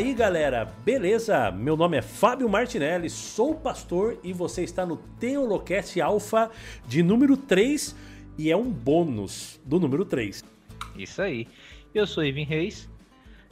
aí, galera? Beleza? Meu nome é Fábio Martinelli, sou pastor e você está no Teolocast Alpha de número 3 e é um bônus do número 3. Isso aí. Eu sou Ivan Reis.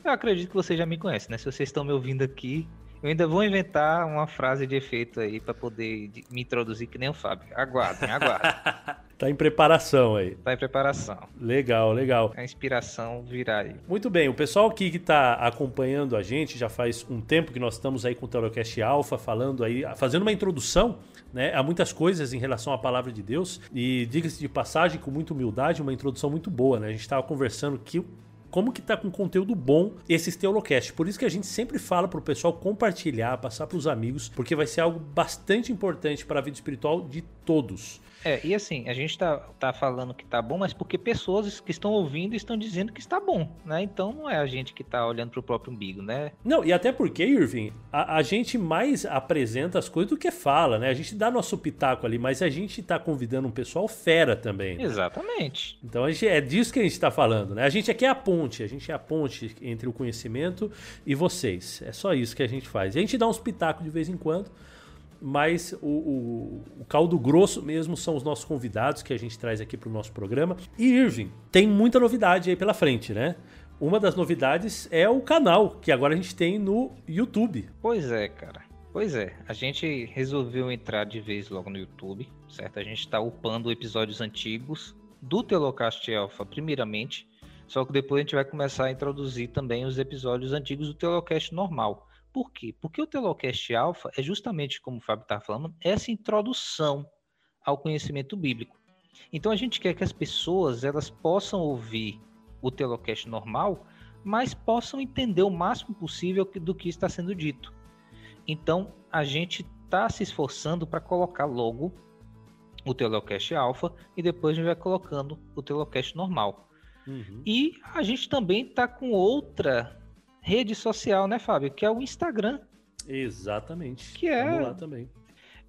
Eu acredito que você já me conhece, né? Se vocês estão me ouvindo aqui, eu ainda vou inventar uma frase de efeito aí para poder me introduzir que nem o Fábio. Aguardem, aguardem. tá em preparação aí. Tá em preparação. Legal, legal. A inspiração virá aí. Muito bem, o pessoal aqui que está acompanhando a gente já faz um tempo que nós estamos aí com o Telocast Alpha falando aí, fazendo uma introdução né, a muitas coisas em relação à palavra de Deus. E diga-se de passagem, com muita humildade, uma introdução muito boa, né? A gente estava conversando que como que tá com conteúdo bom esses Teolocast. Por isso que a gente sempre fala pro pessoal compartilhar, passar para os amigos, porque vai ser algo bastante importante para a vida espiritual de todos. É, e assim, a gente tá, tá falando que tá bom, mas porque pessoas que estão ouvindo estão dizendo que está bom, né? Então não é a gente que tá olhando pro próprio umbigo, né? Não, e até porque, Irving, a, a gente mais apresenta as coisas do que fala, né? A gente dá nosso pitaco ali, mas a gente tá convidando um pessoal fera também. Né? Exatamente. Então a gente, é disso que a gente tá falando, né? A gente aqui é a ponte, a gente é a ponte entre o conhecimento e vocês. É só isso que a gente faz. E a gente dá uns pitacos de vez em quando mas o, o, o, caldo grosso mesmo são os nossos convidados que a gente traz aqui para o nosso programa. E Irving, tem muita novidade aí pela frente, né? Uma das novidades é o canal que agora a gente tem no YouTube. Pois é, cara. Pois é, a gente resolveu entrar de vez logo no YouTube, certo? A gente está upando episódios antigos do Telocast Alpha, primeiramente, só que depois a gente vai começar a introduzir também os episódios antigos do Telocast normal. Por quê? Porque o Telocast Alpha é justamente, como o Fábio está falando, essa introdução ao conhecimento bíblico. Então a gente quer que as pessoas elas possam ouvir o Telocast normal, mas possam entender o máximo possível do que está sendo dito. Então a gente está se esforçando para colocar logo o Telocast Alpha e depois a gente vai colocando o Telocast normal. Uhum. E a gente também está com outra rede social, né, Fábio? Que é o Instagram. Exatamente. Que é. Vamos lá também.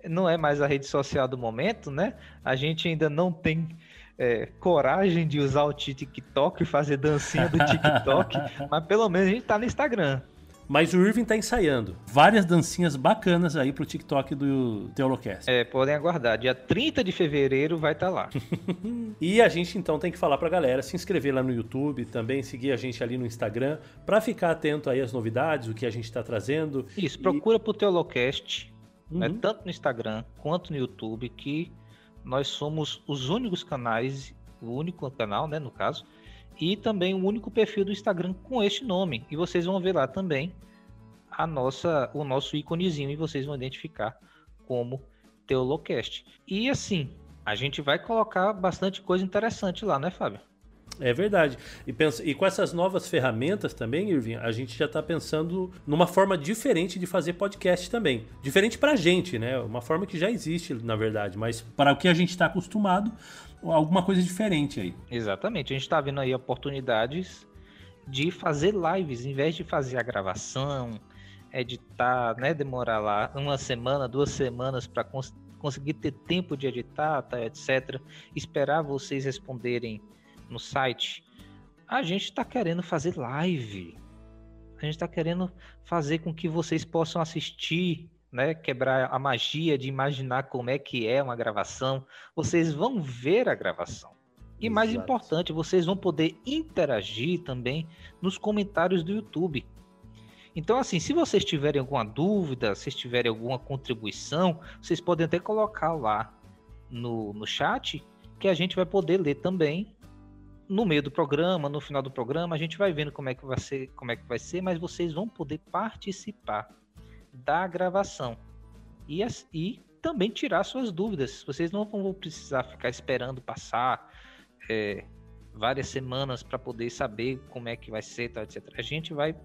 Não é mais a rede social do momento, né? A gente ainda não tem é, coragem de usar o TikTok e fazer dancinha do TikTok, mas pelo menos a gente tá no Instagram. Mas o Irving tá ensaiando várias dancinhas bacanas aí pro TikTok do Teolocast. É, podem aguardar. Dia 30 de fevereiro vai estar tá lá. e a gente então tem que falar pra galera se inscrever lá no YouTube, também seguir a gente ali no Instagram, para ficar atento aí às novidades, o que a gente tá trazendo. Isso, e... procura pro Teolocast, né, uhum. né, tanto no Instagram quanto no YouTube, que nós somos os únicos canais, o único canal, né, no caso, e também o único perfil do Instagram com este nome. E vocês vão ver lá também a nossa, o nosso íconezinho e vocês vão identificar como Teolocast. E assim, a gente vai colocar bastante coisa interessante lá, né, Fábio? É verdade. E, pensa, e com essas novas ferramentas também, Irving, a gente já está pensando numa forma diferente de fazer podcast também. Diferente para a gente, né? Uma forma que já existe, na verdade, mas para o que a gente está acostumado, alguma coisa diferente aí. Exatamente. A gente está vendo aí oportunidades de fazer lives, em vez de fazer a gravação, editar, né? Demorar lá uma semana, duas semanas para cons conseguir ter tempo de editar, tá, etc. Esperar vocês responderem no site. A gente está querendo fazer live. A gente está querendo fazer com que vocês possam assistir né, quebrar a magia de imaginar como é que é uma gravação. Vocês vão ver a gravação. E Exato. mais importante, vocês vão poder interagir também nos comentários do YouTube. Então, assim, se vocês tiverem alguma dúvida, se tiverem alguma contribuição, vocês podem até colocar lá no, no chat, que a gente vai poder ler também no meio do programa, no final do programa, a gente vai vendo como é que vai ser, como é que vai ser, mas vocês vão poder participar da gravação e, e também tirar suas dúvidas. Vocês não vão precisar ficar esperando passar é, várias semanas para poder saber como é que vai ser, tal, etc. A gente vai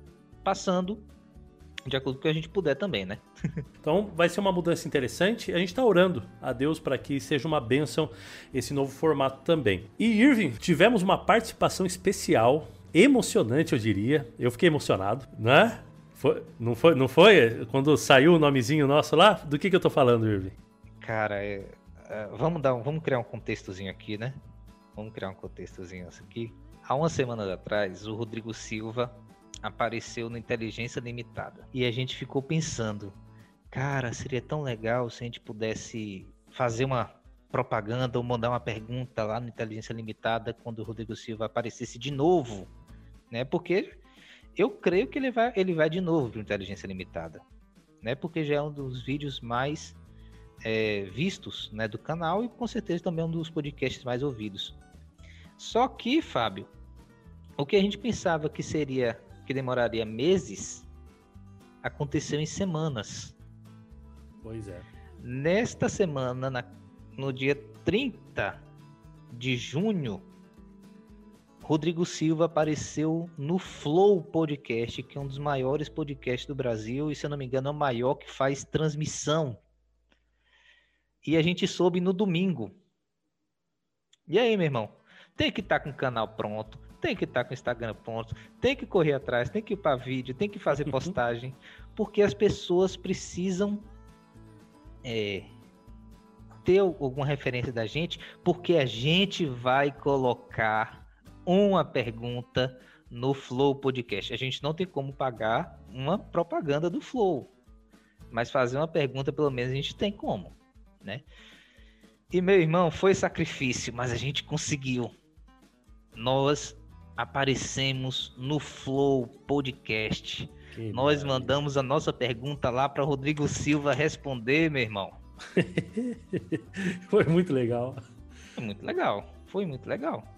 passando de acordo com o que a gente puder também, né? então vai ser uma mudança interessante. A gente está orando a Deus para que seja uma bênção esse novo formato também. E Irving, tivemos uma participação especial, emocionante, eu diria. Eu fiquei emocionado, né? Foi, não, foi, não foi? Quando saiu o nomezinho nosso lá? Do que, que eu tô falando, Irving? Cara, é, é, vamos, dar um, vamos criar um contextozinho aqui, né? Vamos criar um contextozinho aqui. Há umas semanas atrás, o Rodrigo Silva apareceu no Inteligência Limitada. E a gente ficou pensando, cara, seria tão legal se a gente pudesse fazer uma propaganda ou mandar uma pergunta lá no Inteligência Limitada quando o Rodrigo Silva aparecesse de novo, né? Porque eu creio que ele vai, ele vai de novo para Inteligência Limitada, né? Porque já é um dos vídeos mais é, vistos né, do canal e com certeza também um dos podcasts mais ouvidos. Só que, Fábio, o que a gente pensava que seria que demoraria meses aconteceu em semanas. Pois é. Nesta semana, na no dia 30 de junho, Rodrigo Silva apareceu no Flow Podcast, que é um dos maiores podcasts do Brasil, e se eu não me engano é o maior que faz transmissão. E a gente soube no domingo. E aí, meu irmão? Tem que estar tá com o canal pronto, tem que estar tá com o Instagram pronto, tem que correr atrás, tem que ir para vídeo, tem que fazer postagem, porque as pessoas precisam é, ter alguma referência da gente, porque a gente vai colocar uma pergunta no Flow Podcast. A gente não tem como pagar uma propaganda do Flow, mas fazer uma pergunta pelo menos a gente tem como, né? E meu irmão, foi sacrifício, mas a gente conseguiu. Nós aparecemos no Flow Podcast. Que Nós maravilha. mandamos a nossa pergunta lá para Rodrigo Silva responder, meu irmão. Foi muito legal. Foi muito legal. Foi muito legal.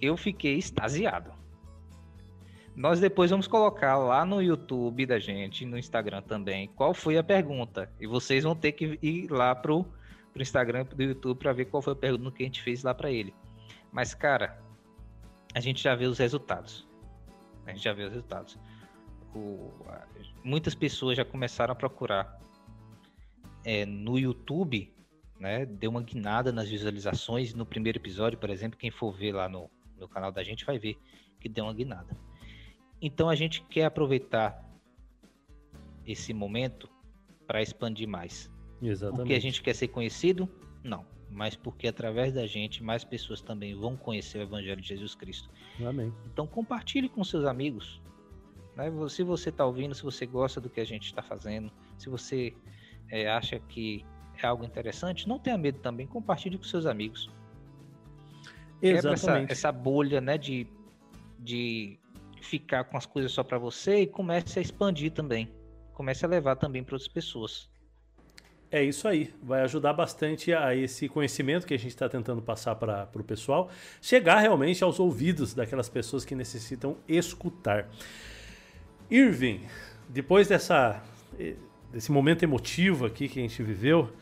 Eu fiquei extasiado. Nós depois vamos colocar lá no YouTube da gente, no Instagram também, qual foi a pergunta. E vocês vão ter que ir lá pro, pro Instagram do YouTube para ver qual foi a pergunta que a gente fez lá para ele. Mas, cara, a gente já vê os resultados. A gente já vê os resultados. O, muitas pessoas já começaram a procurar é, no YouTube, né, deu uma guinada nas visualizações. No primeiro episódio, por exemplo, quem for ver lá no, no canal da gente vai ver que deu uma guinada. Então a gente quer aproveitar esse momento para expandir mais. Exatamente. Porque a gente quer ser conhecido? Não. Mas porque através da gente mais pessoas também vão conhecer o Evangelho de Jesus Cristo. Amém. Então compartilhe com seus amigos. Né? Se você está ouvindo, se você gosta do que a gente está fazendo, se você é, acha que é algo interessante, não tenha medo também, compartilhe com seus amigos. Exatamente. Essa, essa bolha, né, de, de ficar com as coisas só para você e comece a expandir também. Comece a levar também para outras pessoas. É isso aí, vai ajudar bastante a esse conhecimento que a gente está tentando passar para o pessoal chegar realmente aos ouvidos daquelas pessoas que necessitam escutar. Irving, depois dessa desse momento emotivo aqui que a gente viveu.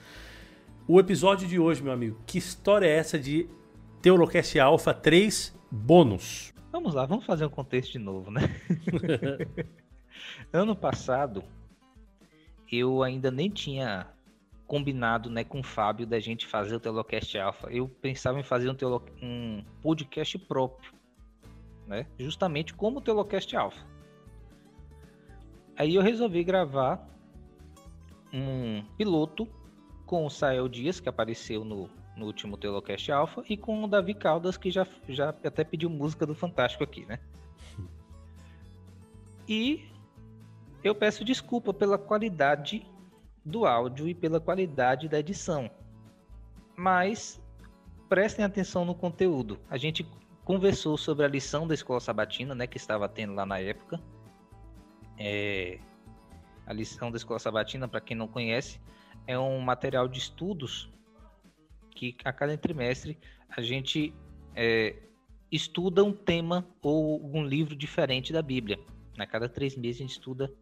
O episódio de hoje, meu amigo, que história é essa de Teolocast Alpha 3 bônus? Vamos lá, vamos fazer um contexto de novo, né? ano passado, eu ainda nem tinha combinado né, com o Fábio da gente fazer o Telocast Alpha. Eu pensava em fazer um, telo... um podcast próprio, né? justamente como o Telocast Alpha. Aí eu resolvi gravar um piloto com o Sael Dias, que apareceu no, no último Telocast Alpha, e com o Davi Caldas, que já, já até pediu música do Fantástico aqui, né? E eu peço desculpa pela qualidade do áudio e pela qualidade da edição. Mas prestem atenção no conteúdo. A gente conversou sobre a lição da escola sabatina, né, que estava tendo lá na época. É, a lição da Escola Sabatina, para quem não conhece, é um material de estudos que a cada trimestre a gente é, estuda um tema ou um livro diferente da Bíblia. A cada três meses a gente estuda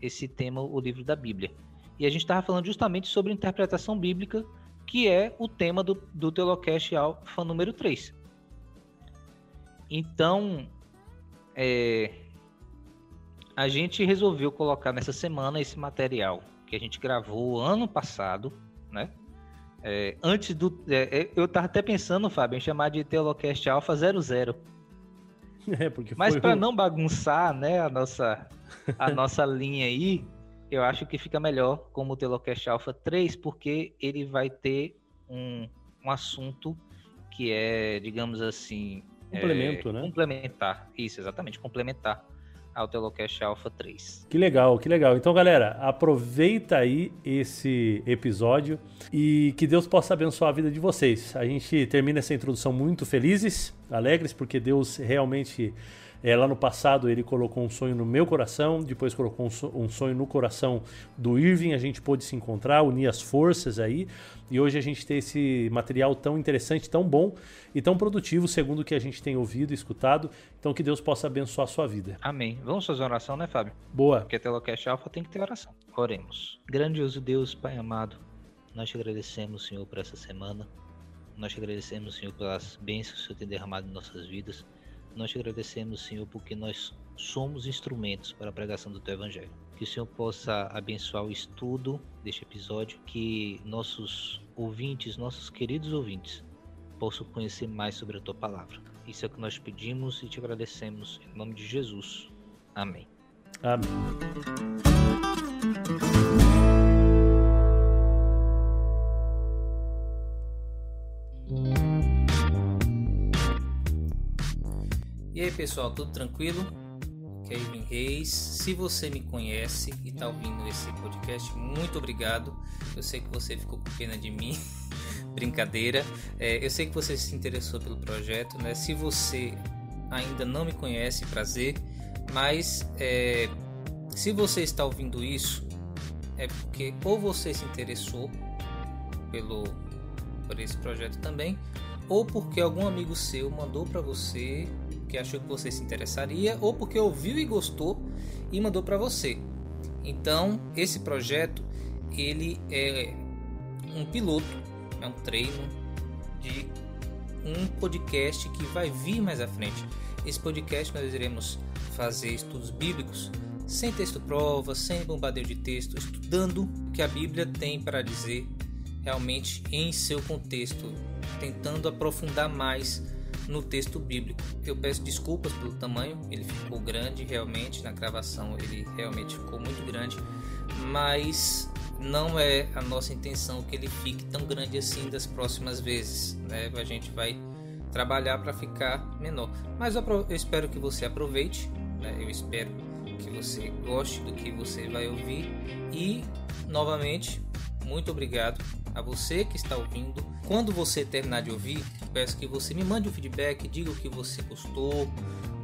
esse tema, o livro da Bíblia. E a gente estava falando justamente sobre interpretação bíblica, que é o tema do, do Teolocast Alfa número 3. Então, é, a gente resolveu colocar nessa semana esse material que a gente gravou ano passado, né? É, antes do. É, é eu tava até pensando, Fábio, em chamar de Teolocast Alpha 00. É, porque Mas para não bagunçar, né, a nossa, a nossa linha aí, eu acho que fica melhor como o Telocast Alpha 3, porque ele vai ter um, um assunto que é, digamos assim. Complemento, é, né? Complementar. Isso, exatamente, complementar ao Telocast Alpha 3. Que legal, que legal. Então, galera, aproveita aí esse episódio e que Deus possa abençoar a vida de vocês. A gente termina essa introdução muito felizes, alegres, porque Deus realmente é, lá no passado ele colocou um sonho no meu coração, depois colocou um sonho no coração do Irving, a gente pôde se encontrar, unir as forças aí, e hoje a gente tem esse material tão interessante, tão bom e tão produtivo, segundo o que a gente tem ouvido e escutado. Então que Deus possa abençoar a sua vida. Amém. Vamos fazer oração, né, Fábio? Boa. Porque a Telocast Alpha tem que ter oração. Oremos. Grandioso Deus, Pai amado, nós te agradecemos, Senhor, por essa semana. Nós te agradecemos, Senhor, pelas bênçãos que o Senhor tem derramado em nossas vidas. Nós te agradecemos, Senhor, porque nós somos instrumentos para a pregação do teu evangelho. Que o Senhor possa abençoar o estudo deste episódio, que nossos ouvintes, nossos queridos ouvintes, possam conhecer mais sobre a tua palavra. Isso é o que nós pedimos e te agradecemos em nome de Jesus. Amém. Amém. E aí pessoal, tudo tranquilo? Kevin Reis. Se você me conhece e está ouvindo esse podcast, muito obrigado. Eu sei que você ficou com pena de mim. Brincadeira. É, eu sei que você se interessou pelo projeto, né? Se você ainda não me conhece, prazer. Mas é, se você está ouvindo isso, é porque ou você se interessou pelo por esse projeto também, ou porque algum amigo seu mandou para você que achou que você se interessaria ou porque ouviu e gostou e mandou para você. Então, esse projeto ele é um piloto, é um treino de um podcast que vai vir mais à frente. Esse podcast nós iremos fazer estudos bíblicos sem texto prova, sem bombardeio de texto, estudando o que a Bíblia tem para dizer realmente em seu contexto, tentando aprofundar mais no texto bíblico. Eu peço desculpas pelo tamanho, ele ficou grande realmente na gravação, ele realmente ficou muito grande, mas não é a nossa intenção que ele fique tão grande assim das próximas vezes. Né? A gente vai trabalhar para ficar menor. Mas eu, espero que você aproveite, né? eu espero que você goste do que você vai ouvir e novamente muito obrigado a você que está ouvindo. Quando você terminar de ouvir, peço que você me mande um feedback, diga o que você gostou,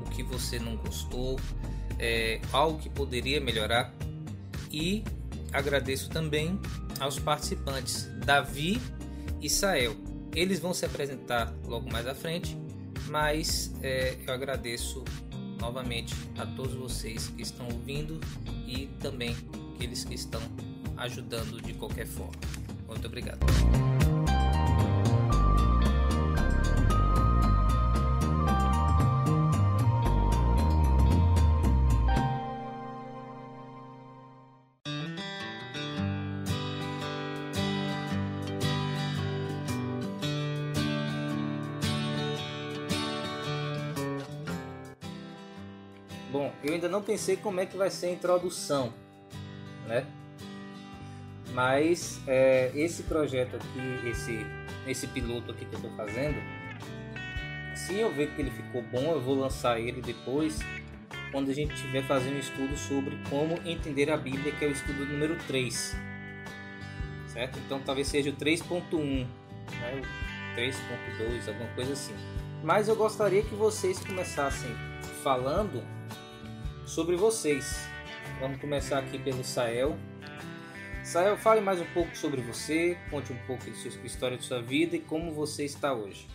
o que você não gostou, é, algo que poderia melhorar. E agradeço também aos participantes Davi e Sael. Eles vão se apresentar logo mais à frente, mas é, eu agradeço novamente a todos vocês que estão ouvindo e também aqueles que estão ajudando de qualquer forma. Muito obrigado. Bom, eu ainda não pensei como é que vai ser a introdução, né? Mas é, esse projeto aqui, esse, esse piloto aqui que eu estou fazendo, se eu ver que ele ficou bom, eu vou lançar ele depois, quando a gente estiver fazendo um estudo sobre como entender a Bíblia, que é o estudo número 3. Certo? Então talvez seja o 3.1, né? o 3.2, alguma coisa assim. Mas eu gostaria que vocês começassem falando sobre vocês. Vamos começar aqui pelo Sael. Sael, fale mais um pouco sobre você, conte um pouco sua história de sua vida e como você está hoje.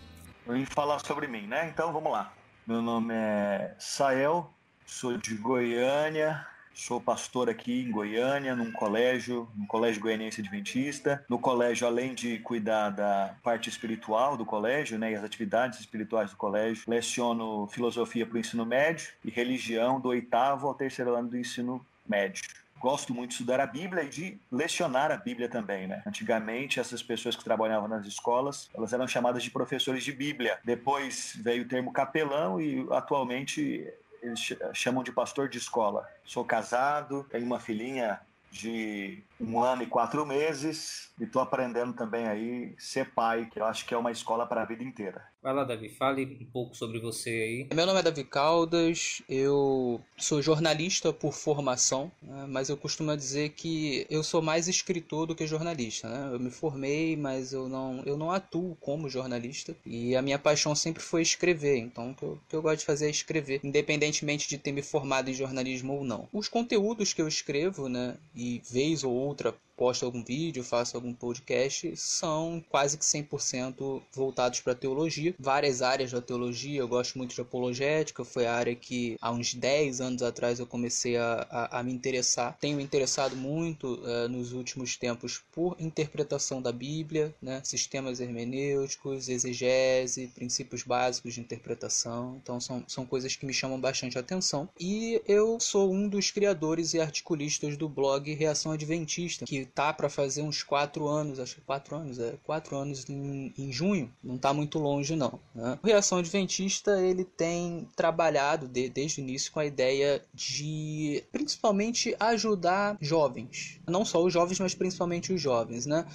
Vou falar sobre mim, né? Então vamos lá. Meu nome é Sael, sou de Goiânia, sou pastor aqui em Goiânia, num colégio, no Colégio Goianiense Adventista. No colégio, além de cuidar da parte espiritual do colégio, né, e as atividades espirituais do colégio, leciono filosofia para o ensino médio e religião do oitavo ao terceiro ano do ensino médio gosto muito de estudar a Bíblia e de lecionar a Bíblia também, né? Antigamente, essas pessoas que trabalhavam nas escolas, elas eram chamadas de professores de Bíblia. Depois veio o termo capelão e atualmente eles chamam de pastor de escola. Sou casado, tenho uma filhinha de um ano e quatro meses e estou aprendendo também aí ser pai, que eu acho que é uma escola para a vida inteira. Vai lá, Davi, fale um pouco sobre você aí. Meu nome é Davi Caldas, eu sou jornalista por formação, né, mas eu costumo dizer que eu sou mais escritor do que jornalista. Né? Eu me formei, mas eu não, eu não atuo como jornalista e a minha paixão sempre foi escrever, então o que eu, que eu gosto de fazer é escrever, independentemente de ter me formado em jornalismo ou não. Os conteúdos que eu escrevo, né, e vez ou outra posto algum vídeo, faço algum podcast, são quase que 100% voltados para teologia. Várias áreas da teologia, eu gosto muito de apologética, foi a área que há uns 10 anos atrás eu comecei a, a, a me interessar. Tenho me interessado muito uh, nos últimos tempos por interpretação da Bíblia, né? sistemas hermenêuticos, exegese, princípios básicos de interpretação. Então são, são coisas que me chamam bastante atenção. E eu sou um dos criadores e articulistas do blog Reação Adventista, que tá para fazer uns quatro anos, acho que quatro anos, é quatro anos em, em junho, não tá muito longe não. Né? O Reação Adventista ele tem trabalhado de, desde o início com a ideia de principalmente ajudar jovens, não só os jovens, mas principalmente os jovens, né?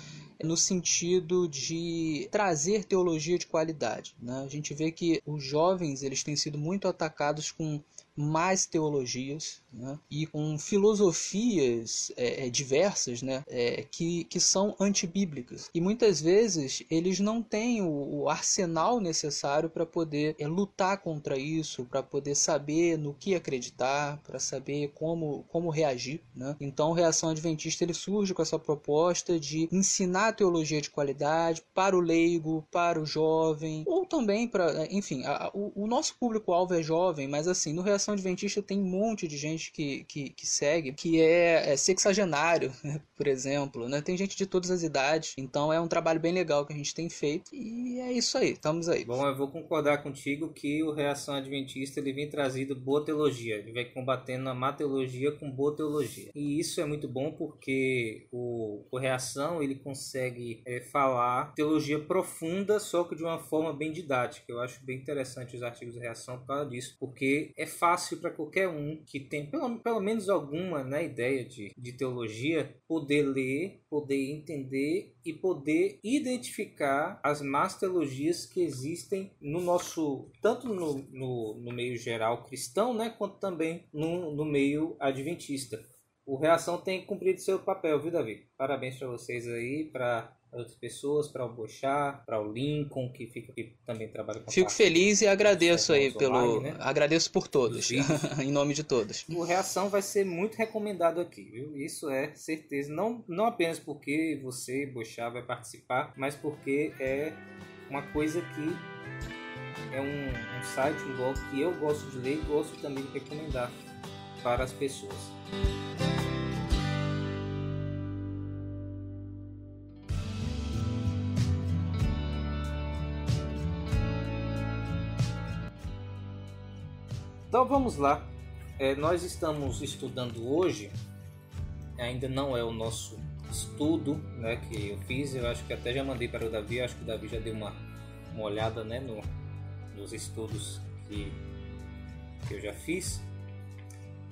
no sentido de trazer teologia de qualidade. Né? A gente vê que os jovens eles têm sido muito atacados com mais teologias né? e com filosofias é, é, diversas né? É, que, que são antibíblicas. E muitas vezes eles não têm o, o arsenal necessário para poder é, lutar contra isso, para poder saber no que acreditar, para saber como, como reagir. Né? Então, Reação Adventista ele surge com essa proposta de ensinar teologia de qualidade para o leigo, para o jovem, ou também para. Enfim, a, o, o nosso público-alvo é jovem, mas assim, no Reação Adventista tem um monte de gente que, que, que segue, que é, é sexagenário, por exemplo, né? Tem gente de todas as idades, então é um trabalho bem legal que a gente tem feito e é isso aí, estamos aí. Bom, eu vou concordar contigo que o Reação Adventista ele vem trazido boa teologia, ele vem combatendo a má teologia com boa teologia. E isso é muito bom porque o, o Reação ele consegue é, falar teologia profunda, só que de uma forma bem didática. Eu acho bem interessante os artigos de Reação por causa disso, porque é fácil fácil para qualquer um que tem pelo, pelo menos alguma né, ideia de, de teologia poder ler, poder entender e poder identificar as más teologias que existem no nosso tanto no, no, no meio geral cristão, né, quanto também no, no meio adventista. O Reação tem cumprido seu papel, viu, Davi? Parabéns para vocês aí, para outras pessoas, para o Bochá, para o Lincoln, que fica que também trabalha com Fico feliz e agradeço aí pelo. Online, né? Agradeço por todos, em nome de todos. O Reação vai ser muito recomendado aqui, viu? Isso é certeza. Não, não apenas porque você, Bochá, vai participar, mas porque é uma coisa que é um, um site, um blog que eu gosto de ler e gosto também de recomendar para as pessoas. Então vamos lá. É, nós estamos estudando hoje, ainda não é o nosso estudo né, que eu fiz, eu acho que até já mandei para o Davi, acho que o Davi já deu uma, uma olhada né, no, nos estudos que, que eu já fiz.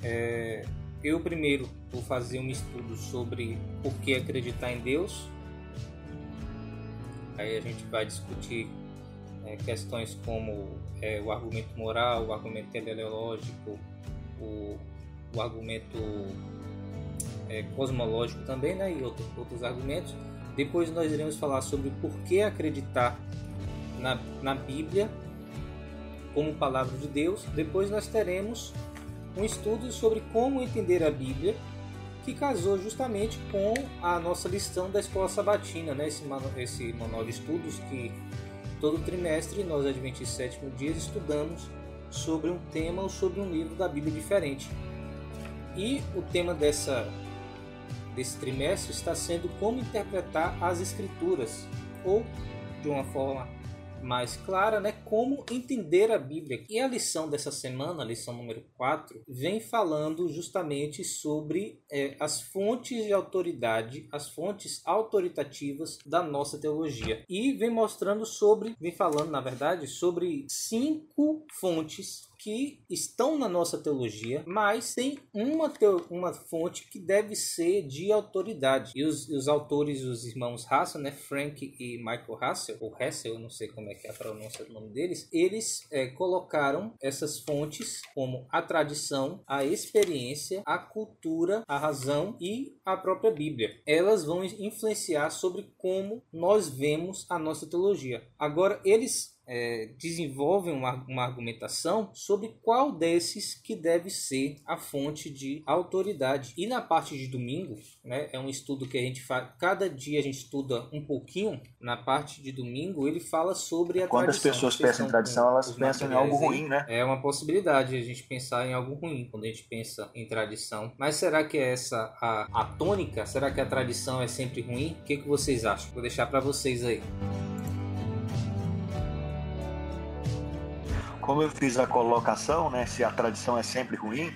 É, eu primeiro vou fazer um estudo sobre por que acreditar em Deus. Aí a gente vai discutir é, questões como é, o argumento moral, o argumento teleológico, o, o argumento é, cosmológico também, né, e outro, outros argumentos. Depois nós iremos falar sobre por que acreditar na, na Bíblia como palavra de Deus. Depois nós teremos um estudo sobre como entender a Bíblia, que casou justamente com a nossa lição da escola sabatina, né? esse, esse manual de estudos que Todo trimestre, nós, Adventistas Sétimo Dias, estudamos sobre um tema ou sobre um livro da Bíblia diferente. E o tema dessa, desse trimestre está sendo como interpretar as Escrituras, ou, de uma forma mais clara, né, como entender a Bíblia. E a lição dessa semana, a lição número 4, vem falando justamente sobre é, as fontes de autoridade, as fontes autoritativas da nossa teologia. E vem mostrando sobre, vem falando, na verdade, sobre cinco fontes que estão na nossa teologia, mas tem uma, uma fonte que deve ser de autoridade. E os, os autores, os irmãos Hassel, né, Frank e Michael Hassel, ou Hassel, eu não sei como é que é a pronúncia do nome deles, eles é, colocaram essas fontes como a tradição, a experiência, a cultura, a razão e a própria Bíblia. Elas vão influenciar sobre como nós vemos a nossa teologia. Agora, eles é, desenvolvem uma, uma, argumentação sobre qual desses que deve ser a fonte de autoridade. E na parte de domingo, né, é um estudo que a gente faz, cada dia a gente estuda um pouquinho. Na parte de domingo, ele fala sobre a Quando tradição. as pessoas pensam em tradição, elas pensam em algo ruim, né? É uma possibilidade a gente pensar em algo ruim quando a gente pensa em tradição. Mas será que é essa a, a tônica? Será que a tradição é sempre ruim? O que, que vocês acham? Vou deixar para vocês aí. Como eu fiz a colocação, né, se a tradição é sempre ruim,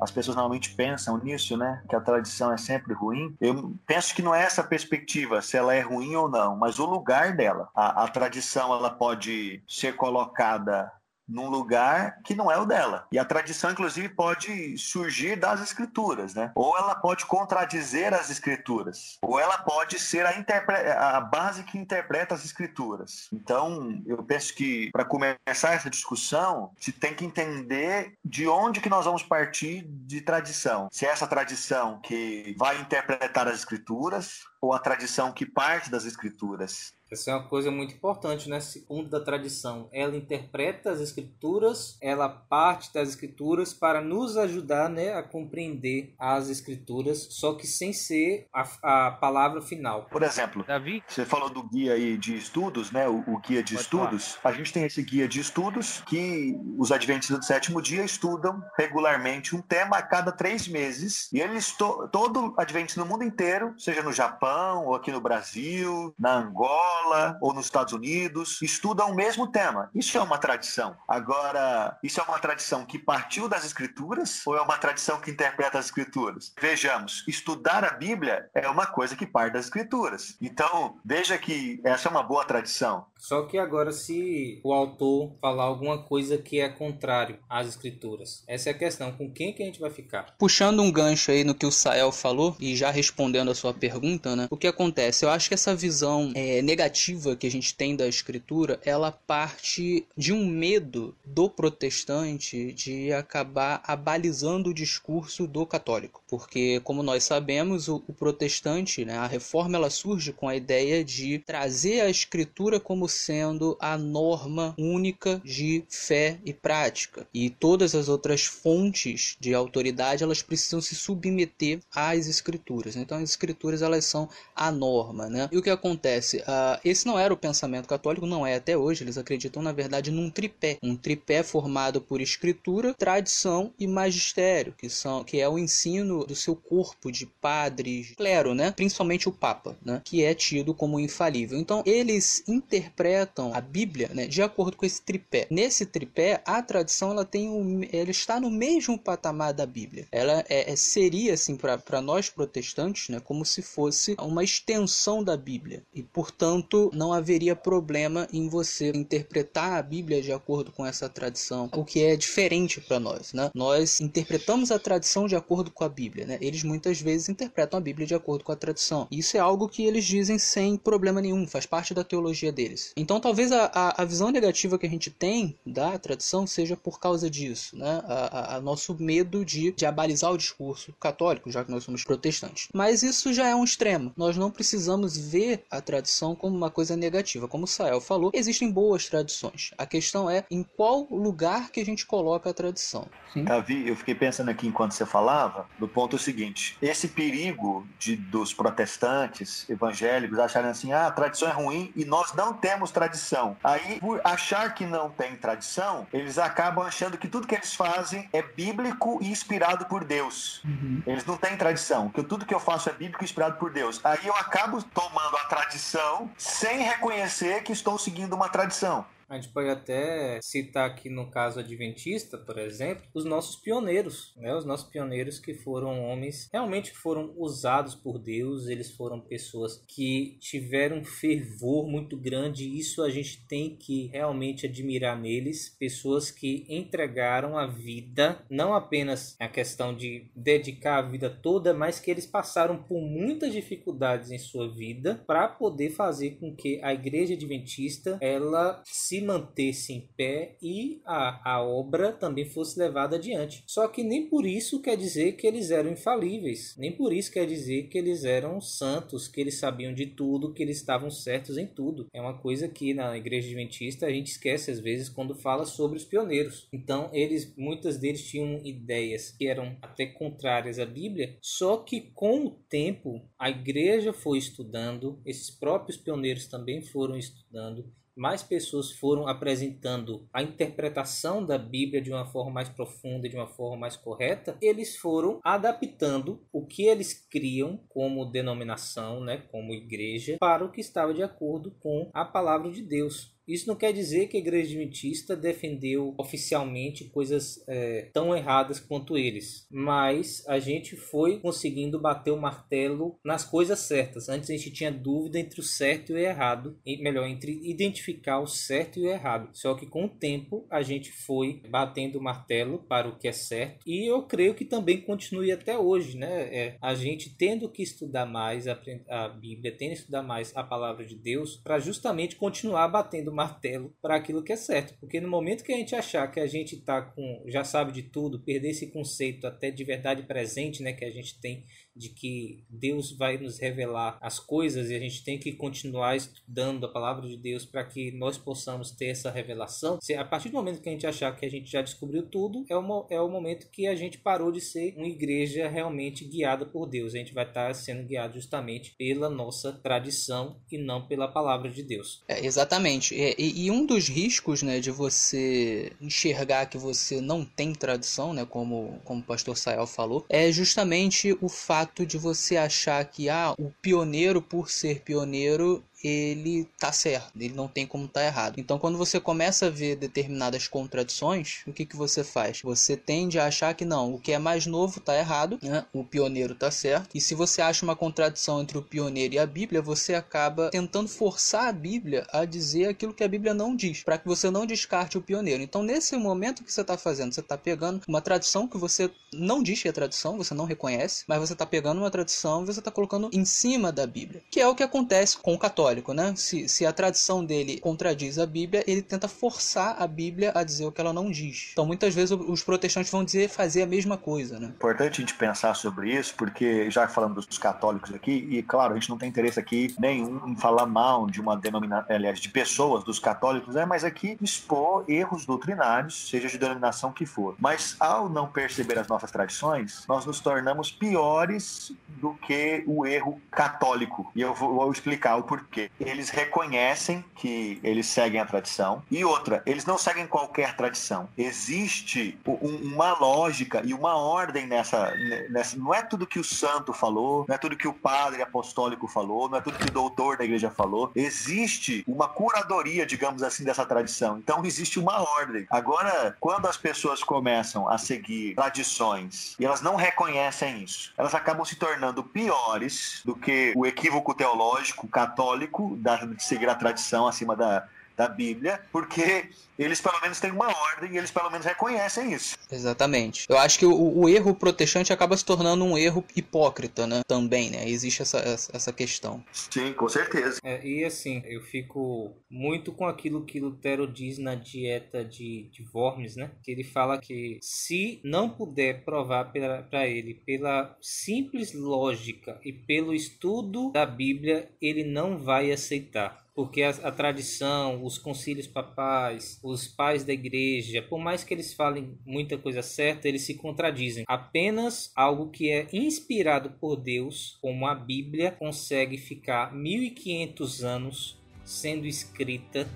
as pessoas normalmente pensam nisso, né, que a tradição é sempre ruim. Eu penso que não é essa perspectiva, se ela é ruim ou não, mas o lugar dela. A, a tradição ela pode ser colocada num lugar que não é o dela. E a tradição, inclusive, pode surgir das escrituras, né? Ou ela pode contradizer as escrituras, ou ela pode ser a, a base que interpreta as escrituras. Então, eu penso que para começar essa discussão, se tem que entender de onde que nós vamos partir de tradição. Se é essa tradição que vai interpretar as escrituras ou a tradição que parte das escrituras. Essa é uma coisa muito importante, né? Segundo da tradição, ela interpreta as escrituras, ela parte das escrituras para nos ajudar, né, a compreender as escrituras, só que sem ser a, a palavra final. Por exemplo, Davi, você falou do guia aí de estudos, né? O, o guia de Pode estudos. Falar. A gente tem esse guia de estudos que os adventistas do sétimo dia estudam regularmente um tema a cada três meses e eles to, todo adventista no mundo inteiro, seja no Japão ou aqui no Brasil, na Angola escola ou nos Estados Unidos estudam o mesmo tema. Isso é uma tradição. Agora, isso é uma tradição que partiu das escrituras ou é uma tradição que interpreta as escrituras? Vejamos, estudar a Bíblia é uma coisa que parte das escrituras. Então, veja que essa é uma boa tradição. Só que agora, se o autor falar alguma coisa que é contrário às escrituras, essa é a questão. Com quem que a gente vai ficar? Puxando um gancho aí no que o Sael falou e já respondendo a sua pergunta, né? O que acontece? Eu acho que essa visão é, negativa que a gente tem da escritura, ela parte de um medo do protestante de acabar abalizando o discurso do católico. Porque, como nós sabemos, o, o protestante, né, a reforma, ela surge com a ideia de trazer a escritura como sendo a norma única de fé e prática. E todas as outras fontes de autoridade elas precisam se submeter às escrituras. Então as escrituras elas são a norma, né? E o que acontece? Esse não era o pensamento católico, não é até hoje. Eles acreditam na verdade num tripé, um tripé formado por escritura, tradição e magistério, que são que é o ensino do seu corpo de padres, clero, né? Principalmente o Papa, né? Que é tido como infalível. Então eles interpretam interpretam a Bíblia né, de acordo com esse tripé. Nesse tripé, a tradição ela tem um, ela está no mesmo patamar da Bíblia. Ela é, é seria assim para nós protestantes, né, como se fosse uma extensão da Bíblia e, portanto, não haveria problema em você interpretar a Bíblia de acordo com essa tradição, o que é diferente para nós, né? Nós interpretamos a tradição de acordo com a Bíblia, né? Eles muitas vezes interpretam a Bíblia de acordo com a tradição. Isso é algo que eles dizem sem problema nenhum, faz parte da teologia deles. Então, talvez a, a, a, visão negativa que a gente tem da tradição seja por causa disso, né? A, a, nosso medo de, de abalizar o discurso católico, já que nós somos protestantes. Mas isso já é um extremo. Nós não precisamos ver a tradição como uma coisa negativa. Como o Sael falou, existem boas tradições. A questão é em qual lugar que a gente coloca a tradição. Sim. Davi, eu fiquei pensando aqui enquanto você falava, do ponto seguinte: esse perigo de, dos protestantes evangélicos acharem assim, ah, a tradição é ruim e nós não temos tradição. Aí, por achar que não tem tradição, eles acabam achando que tudo que eles fazem é bíblico e inspirado por Deus. Uhum. Eles não têm tradição, que tudo que eu faço é bíblico e inspirado por Deus. Aí eu acabo tomando a tradição sem reconhecer que estou seguindo uma tradição. A gente pode até citar aqui no caso adventista, por exemplo, os nossos pioneiros, né? Os nossos pioneiros que foram homens realmente foram usados por Deus, eles foram pessoas que tiveram um fervor muito grande, isso a gente tem que realmente admirar neles, pessoas que entregaram a vida, não apenas a questão de dedicar a vida toda, mas que eles passaram por muitas dificuldades em sua vida para poder fazer com que a igreja adventista ela se mantesse em pé e a, a obra também fosse levada adiante. Só que nem por isso quer dizer que eles eram infalíveis, nem por isso quer dizer que eles eram santos, que eles sabiam de tudo, que eles estavam certos em tudo. É uma coisa que na igreja adventista a gente esquece às vezes quando fala sobre os pioneiros. Então, eles muitas deles tinham ideias que eram até contrárias à Bíblia, só que com o tempo a igreja foi estudando, esses próprios pioneiros também foram estudando mais pessoas foram apresentando a interpretação da Bíblia de uma forma mais profunda, de uma forma mais correta, eles foram adaptando o que eles criam como denominação, né, como igreja, para o que estava de acordo com a palavra de Deus. Isso não quer dizer que a igreja adventista defendeu oficialmente coisas é, tão erradas quanto eles, mas a gente foi conseguindo bater o martelo nas coisas certas. Antes a gente tinha dúvida entre o certo e o errado, melhor, entre identificar o certo e o errado. Só que com o tempo a gente foi batendo o martelo para o que é certo e eu creio que também continue até hoje, né? É, a gente tendo que estudar mais a, a Bíblia, tendo que estudar mais a palavra de Deus, para justamente continuar batendo martelo para aquilo que é certo. Porque no momento que a gente achar que a gente tá com já sabe de tudo, perder esse conceito até de verdade presente, né, que a gente tem de que Deus vai nos revelar as coisas e a gente tem que continuar estudando a palavra de Deus para que nós possamos ter essa revelação. Se a partir do momento que a gente achar que a gente já descobriu tudo, é o, é o momento que a gente parou de ser uma igreja realmente guiada por Deus. A gente vai estar sendo guiado justamente pela nossa tradição e não pela palavra de Deus. É, exatamente. E, e, um dos riscos né, de você enxergar que você não tem tradição, né, como, como o pastor Sael falou, é justamente o fato fato de você achar que ah, o pioneiro, por ser pioneiro, ele tá certo, ele não tem como tá errado. Então, quando você começa a ver determinadas contradições, o que, que você faz? Você tende a achar que não, o que é mais novo tá errado, né? o pioneiro tá certo. E se você acha uma contradição entre o pioneiro e a Bíblia, você acaba tentando forçar a Bíblia a dizer aquilo que a Bíblia não diz, para que você não descarte o pioneiro. Então, nesse momento que você está fazendo, você está pegando uma tradição que você não diz que é tradição, você não reconhece, mas você está pegando uma tradição e você está colocando em cima da Bíblia, que é o que acontece com o católico católico, né? Se, se a tradição dele contradiz a Bíblia, ele tenta forçar a Bíblia a dizer o que ela não diz. Então, muitas vezes, os protestantes vão dizer fazer a mesma coisa, né? Importante a gente pensar sobre isso, porque já falando dos católicos aqui, e claro, a gente não tem interesse aqui nenhum em falar mal de uma denominação, aliás, de pessoas dos católicos, né? Mas aqui expor erros doutrinários, seja de denominação que for. Mas ao não perceber as nossas tradições, nós nos tornamos piores do que o erro católico. E eu vou, vou explicar o porquê porque eles reconhecem que eles seguem a tradição. E outra, eles não seguem qualquer tradição. Existe uma lógica e uma ordem nessa, nessa. Não é tudo que o santo falou, não é tudo que o padre apostólico falou, não é tudo que o doutor da igreja falou. Existe uma curadoria, digamos assim, dessa tradição. Então existe uma ordem. Agora, quando as pessoas começam a seguir tradições e elas não reconhecem isso, elas acabam se tornando piores do que o equívoco teológico católico da, de seguir a tradição acima da, da Bíblia, porque eles pelo menos têm uma ordem e eles pelo menos reconhecem isso. Exatamente. Eu acho que o, o erro protestante acaba se tornando um erro hipócrita, né? Também, né? Existe essa, essa questão. Sim, com certeza. É, e assim, eu fico muito com aquilo que Lutero diz na dieta de, de Worms, né? Que ele fala que se não puder provar para ele pela simples lógica e pelo estudo da Bíblia, ele não vai aceitar porque a, a, tradição, os concílios papais, os pais da igreja, por mais que eles falem muita coisa certa, eles se contradizem. Apenas algo que é inspirado por Deus, como a Bíblia, consegue ficar 1500 anos sendo escrita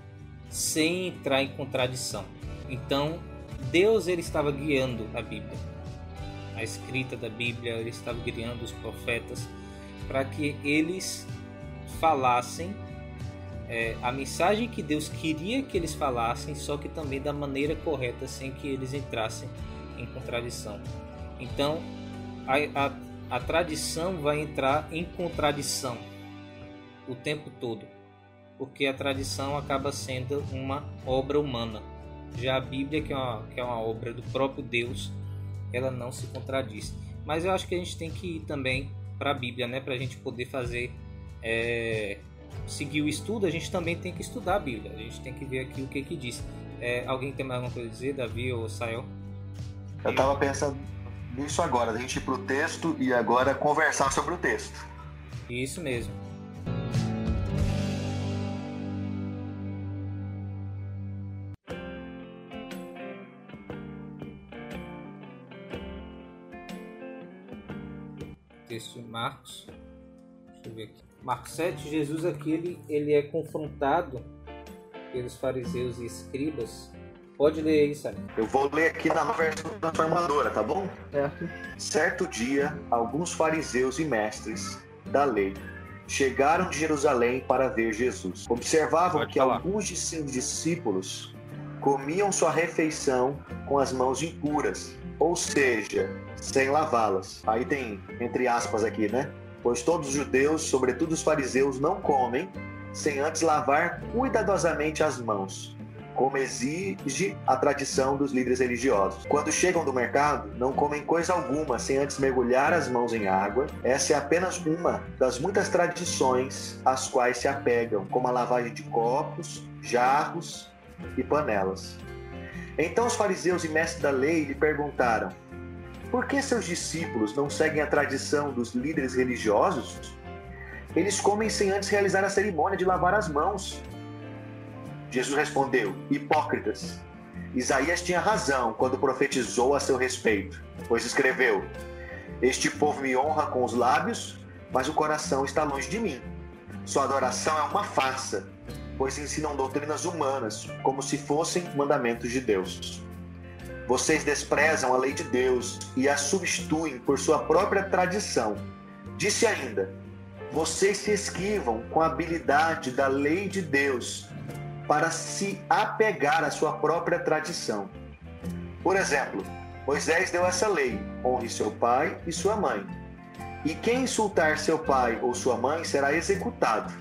sem entrar em contradição. Então, Deus ele estava guiando a Bíblia. A escrita da Bíblia, ele estava guiando os profetas para que eles falassem é, a mensagem que Deus queria que eles falassem, só que também da maneira correta, sem que eles entrassem em contradição. Então, a, a, a tradição vai entrar em contradição o tempo todo, porque a tradição acaba sendo uma obra humana. Já a Bíblia, que é uma, que é uma obra do próprio Deus, ela não se contradiz. Mas eu acho que a gente tem que ir também para a Bíblia, né? Para a gente poder fazer, é, seguir o estudo, a gente também tem que estudar a Bíblia. A gente tem que ver aqui o que que diz. É, alguém tem mais alguma coisa a dizer, Davi ou Sael? Eu estava pensando nisso agora, a gente ir para o texto e agora conversar sobre o texto. Isso mesmo. Texto de Marcos. Deixa eu ver aqui. Marcos 7, Jesus aqui ele, ele é confrontado pelos fariseus e escribas. Pode ler aí, Sérgio. Eu vou ler aqui na versão transformadora, tá bom? Certo. Certo dia, alguns fariseus e mestres da lei chegaram de Jerusalém para ver Jesus. Observavam Pode que falar. alguns de seus discípulos comiam sua refeição com as mãos impuras, ou seja, sem lavá-las. Aí tem entre aspas aqui, né? Pois todos os judeus, sobretudo os fariseus, não comem sem antes lavar cuidadosamente as mãos, como exige a tradição dos líderes religiosos. Quando chegam do mercado, não comem coisa alguma sem antes mergulhar as mãos em água. Essa é apenas uma das muitas tradições às quais se apegam, como a lavagem de copos, jarros e panelas. Então os fariseus e mestres da lei lhe perguntaram: Por que seus discípulos não seguem a tradição dos líderes religiosos? Eles comem sem antes realizar a cerimônia de lavar as mãos. Jesus respondeu: Hipócritas, Isaías tinha razão quando profetizou a seu respeito, pois escreveu: Este povo me honra com os lábios, mas o coração está longe de mim. Sua adoração é uma farsa, pois ensinam doutrinas humanas, como se fossem mandamentos de Deus. Vocês desprezam a lei de Deus e a substituem por sua própria tradição. Disse ainda: Vocês se esquivam com a habilidade da lei de Deus para se apegar à sua própria tradição. Por exemplo, Moisés deu essa lei: honre seu pai e sua mãe. E quem insultar seu pai ou sua mãe será executado.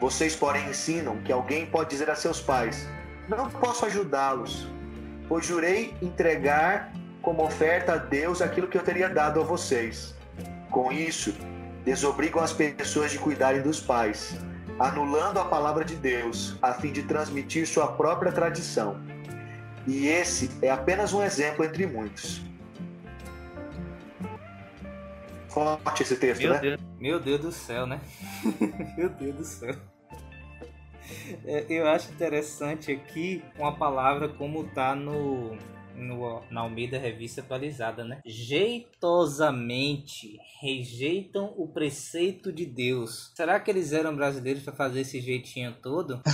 Vocês, porém, ensinam que alguém pode dizer a seus pais: Não posso ajudá-los, pois jurei entregar como oferta a Deus aquilo que eu teria dado a vocês. Com isso, desobrigam as pessoas de cuidarem dos pais, anulando a palavra de Deus, a fim de transmitir sua própria tradição. E esse é apenas um exemplo entre muitos. Forte esse texto, Meu né? Deus. Meu Deus do céu, né? Meu Deus do céu. É, eu acho interessante aqui uma palavra como tá no, no na Almeida Revista Atualizada, né? Jeitosamente rejeitam o preceito de Deus. Será que eles eram brasileiros para fazer esse jeitinho todo?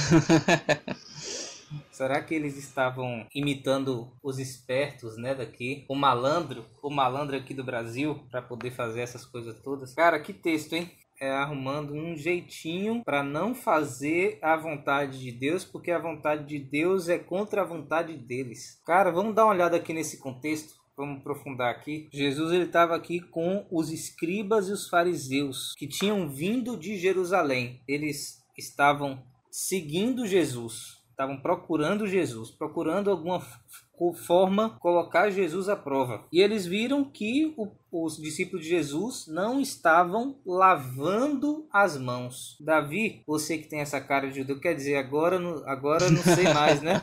Será que eles estavam imitando os espertos, né, daqui? O malandro, o malandro aqui do Brasil, para poder fazer essas coisas todas? Cara, que texto, hein? É arrumando um jeitinho para não fazer a vontade de Deus, porque a vontade de Deus é contra a vontade deles. Cara, vamos dar uma olhada aqui nesse contexto. Vamos aprofundar aqui. Jesus ele estava aqui com os escribas e os fariseus que tinham vindo de Jerusalém. Eles estavam seguindo Jesus, estavam procurando Jesus, procurando alguma forma colocar Jesus à prova. E eles viram que o- os discípulos de Jesus não estavam lavando as mãos. Davi, você que tem essa cara de judeu, quer dizer, agora, agora não sei mais, né?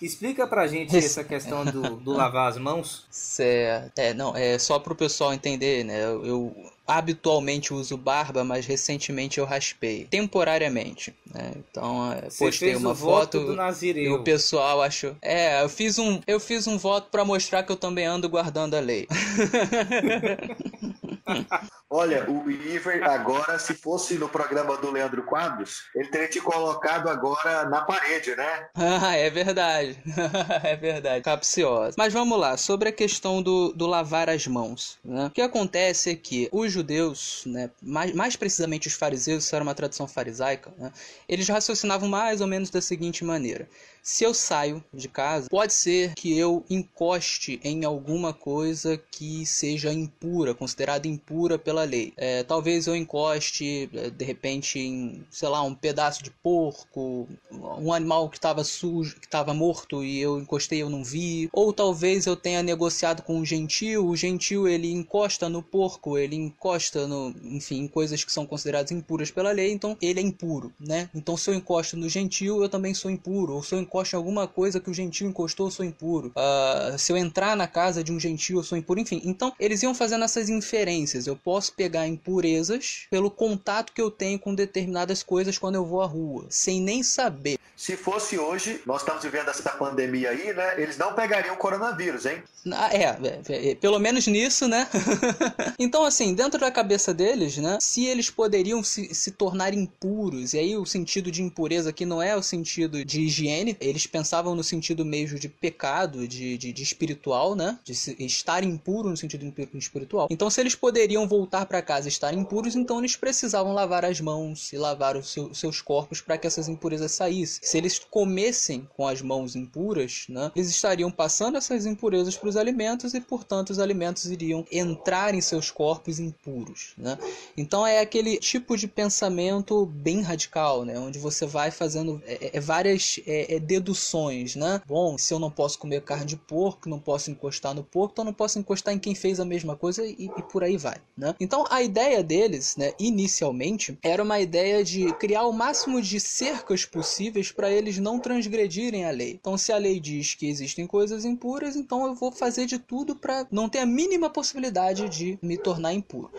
Explica pra gente essa questão do, do lavar as mãos. Certo. É, não, é só pro pessoal entender, né? Eu habitualmente uso barba, mas recentemente eu raspei. Temporariamente, né? Então, é, postei uma foto e o pessoal achou. É, eu fiz um, eu fiz um voto pra mostrar que eu também ando guardando a lei. Olha, o Iver agora, se fosse no programa do Leandro Quadros, ele teria te colocado agora na parede, né? Ah, é verdade. é verdade. Capciosa. Mas vamos lá, sobre a questão do, do lavar as mãos. Né? O que acontece é que os judeus, né, mais, mais precisamente os fariseus, isso era uma tradição farisaica, né, eles raciocinavam mais ou menos da seguinte maneira. Se eu saio de casa, pode ser que eu encoste em alguma coisa que seja impura, considerada impura pela lei. É, talvez eu encoste, é, de repente, em, sei lá, um pedaço de porco, um animal que estava sujo, que estava morto e eu encostei e eu não vi. Ou talvez eu tenha negociado com um gentil, o gentil ele encosta no porco, ele encosta no, enfim, coisas que são consideradas impuras pela lei, então ele é impuro, né? Então se eu encosto no gentil, eu também sou impuro. Ou se eu encosto em alguma coisa que o gentil encostou, eu sou impuro. Uh, se eu entrar na casa de um gentil, eu sou impuro. Enfim, então eles iam fazendo essas inferências. Eu posso pegar impurezas pelo contato que eu tenho com determinadas coisas quando eu vou à rua, sem nem saber. Se fosse hoje, nós estamos vivendo essa pandemia aí, né? Eles não pegariam o coronavírus, hein? Ah, é, é, é, pelo menos nisso, né? então, assim, dentro da cabeça deles, né? Se eles poderiam se, se tornar impuros, e aí o sentido de impureza aqui não é o sentido de higiene, eles pensavam no sentido mesmo de pecado, de, de, de espiritual, né? De estar impuro no sentido espiritual. Então, se eles poderiam voltar para casa e estar impuros, então eles precisavam lavar as mãos e lavar os seu, seus corpos para que essas impurezas saíssem. Se eles comessem com as mãos impuras, né? Eles estariam passando essas impurezas para os alimentos e, portanto, os alimentos iriam entrar em seus corpos impuros, né? Então, é aquele tipo de pensamento bem radical, né? Onde você vai fazendo é, é, várias é, é deduções, né? Bom, se eu não posso comer carne de porco, não posso encostar no porco, então não posso encostar em quem fez a mesma coisa e, e por aí vai, né? Então a ideia deles, né, inicialmente, era uma ideia de criar o máximo de cercas possíveis para eles não transgredirem a lei. Então se a lei diz que existem coisas impuras, então eu vou fazer de tudo para não ter a mínima possibilidade de me tornar impuro.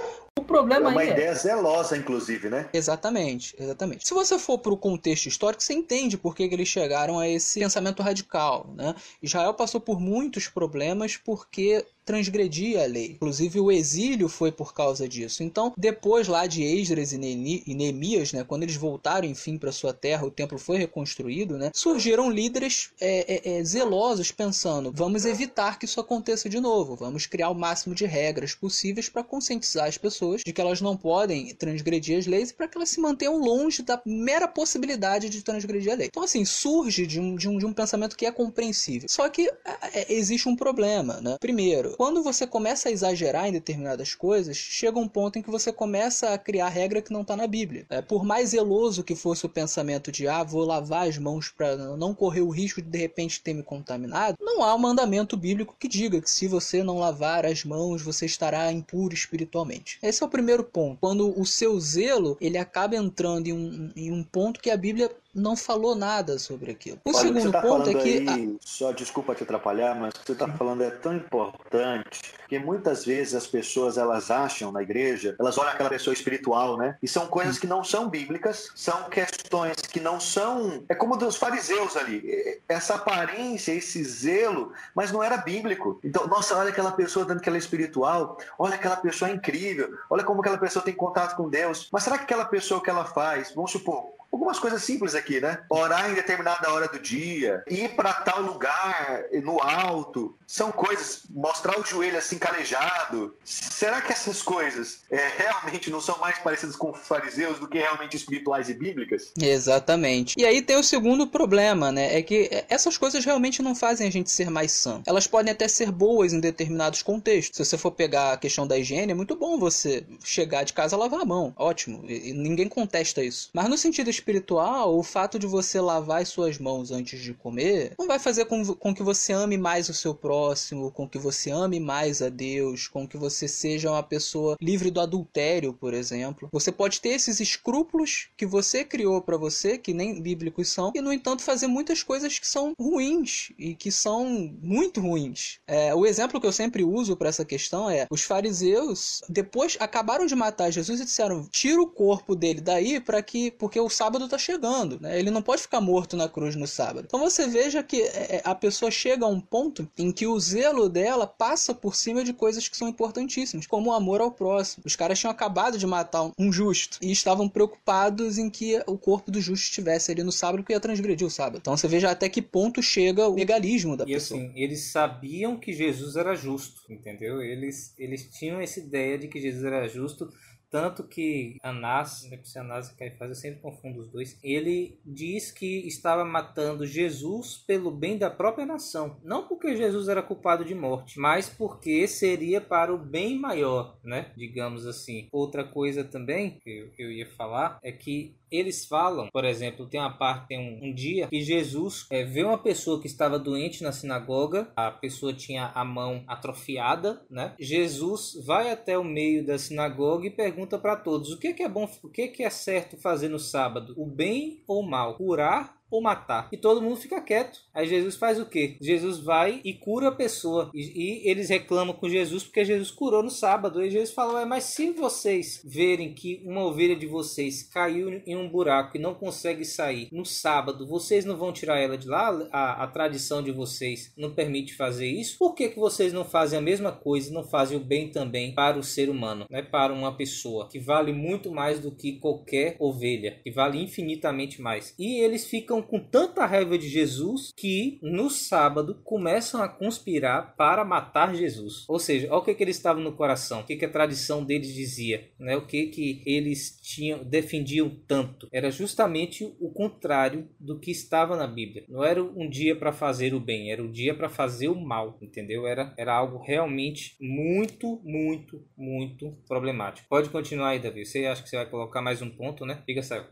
O problema é uma é ideia zelosa, inclusive, né? Exatamente, exatamente. Se você for para o contexto histórico, você entende por que, que eles chegaram a esse pensamento radical, né? Israel passou por muitos problemas porque transgredia a lei. Inclusive o exílio foi por causa disso. Então, depois lá de Esdras e Neemias, né, quando eles voltaram enfim para sua terra, o templo foi reconstruído, né, surgiram líderes é, é, é, zelosos pensando: vamos evitar que isso aconteça de novo, vamos criar o máximo de regras possíveis para conscientizar as pessoas de que elas não podem transgredir as leis e para que elas se mantenham longe da mera possibilidade de transgredir a lei. Então, assim, surge de um, de um, de um pensamento que é compreensível. Só que é, é existe um problema, né? Primeiro, quando você começa a exagerar em determinadas coisas, chega um ponto em que você começa a criar regra que não está na Bíblia. É, por mais zeloso que fosse o pensamento de, ah, vou lavar as mãos para não correr o risco de de repente ter me contaminado, não há um mandamento bíblico que diga que se você não lavar as mãos, você estará impuro espiritualmente. Esse é o primeiro ponto. Quando o seu zelo ele acaba entrando em um, em um ponto que a Bíblia não falou nada sobre aquilo. O Olha, segundo tá ponto é que. Aí, Só desculpa te atrapalhar, mas o que você está falando é tão importante que muitas vezes as pessoas elas acham na igreja, elas olham aquela pessoa espiritual, né? E são coisas que não são bíblicas, são questões que não são. É como dos fariseus ali. Essa aparência, esse zelo, mas não era bíblico. Então, nossa, olha aquela pessoa dando que ela é espiritual, olha aquela pessoa é incrível, olha como aquela pessoa tem contato com Deus. Mas será que aquela pessoa que ela faz, vamos supor, algumas coisas simples aqui, né? Orar em determinada hora do dia, ir para tal lugar no alto, são coisas. Mostrar o joelho assim calejado. Será que essas coisas é, realmente não são mais parecidas com fariseus do que realmente espirituais e bíblicas? Exatamente. E aí tem o segundo problema, né? É que essas coisas realmente não fazem a gente ser mais sã. Elas podem até ser boas em determinados contextos. Se você for pegar a questão da higiene, é muito bom você chegar de casa e lavar a mão. Ótimo. E ninguém contesta isso. Mas no sentido espiritual, o fato de você lavar as suas mãos antes de comer não vai fazer com, com que você ame mais o seu próximo, com que você ame mais a Deus, com que você seja uma pessoa livre do adultério, por exemplo. Você pode ter esses escrúpulos que você criou para você, que nem bíblicos são, e no entanto fazer muitas coisas que são ruins e que são muito ruins. É, o exemplo que eu sempre uso para essa questão é: os fariseus depois acabaram de matar Jesus e disseram: tira o corpo dele daí para que porque o sábado sábado está chegando, né? Ele não pode ficar morto na cruz no sábado. Então você veja que é, é, a pessoa chega a um ponto em que o zelo dela passa por cima de coisas que são importantíssimas, como o amor ao próximo. Os caras tinham acabado de matar um justo e estavam preocupados em que o corpo do justo estivesse ali no sábado que ia transgredir o sábado. Então você veja até que ponto chega o legalismo da e, pessoa. assim, eles sabiam que Jesus era justo, entendeu? Eles, eles tinham essa ideia de que Jesus era justo tanto que Anás, né, Anás e Caifás, eu sempre confundo os dois, ele diz que estava matando Jesus pelo bem da própria nação. Não porque Jesus era culpado de morte, mas porque seria para o bem maior, né? Digamos assim. Outra coisa também que eu ia falar é que eles falam, por exemplo, tem uma parte, tem um, um dia que Jesus é, vê uma pessoa que estava doente na sinagoga, a pessoa tinha a mão atrofiada, né? Jesus vai até o meio da sinagoga e pergunta para todos: o que, que é bom, o que, que é certo fazer no sábado, o bem ou o mal, curar ou matar. E todo mundo fica quieto. Aí Jesus faz o quê? Jesus vai e cura a pessoa. E, e eles reclamam com Jesus porque Jesus curou no sábado. E Jesus fala: Mas se vocês verem que uma ovelha de vocês caiu em um buraco e não consegue sair no sábado, vocês não vão tirar ela de lá? A, a tradição de vocês não permite fazer isso? Por que, que vocês não fazem a mesma coisa e não fazem o bem também para o ser humano? Né? Para uma pessoa que vale muito mais do que qualquer ovelha, que vale infinitamente mais. E eles ficam com tanta raiva de Jesus que no sábado começam a conspirar para matar Jesus. Ou seja, olha o que, que eles estavam no coração, o que, que a tradição deles dizia, né? o que, que eles tinham defendiam tanto. Era justamente o contrário do que estava na Bíblia. Não era um dia para fazer o bem, era o um dia para fazer o mal, entendeu? Era, era algo realmente muito, muito, muito problemático. Pode continuar aí, Davi. Você acha que você vai colocar mais um ponto, né? Fica, Céu.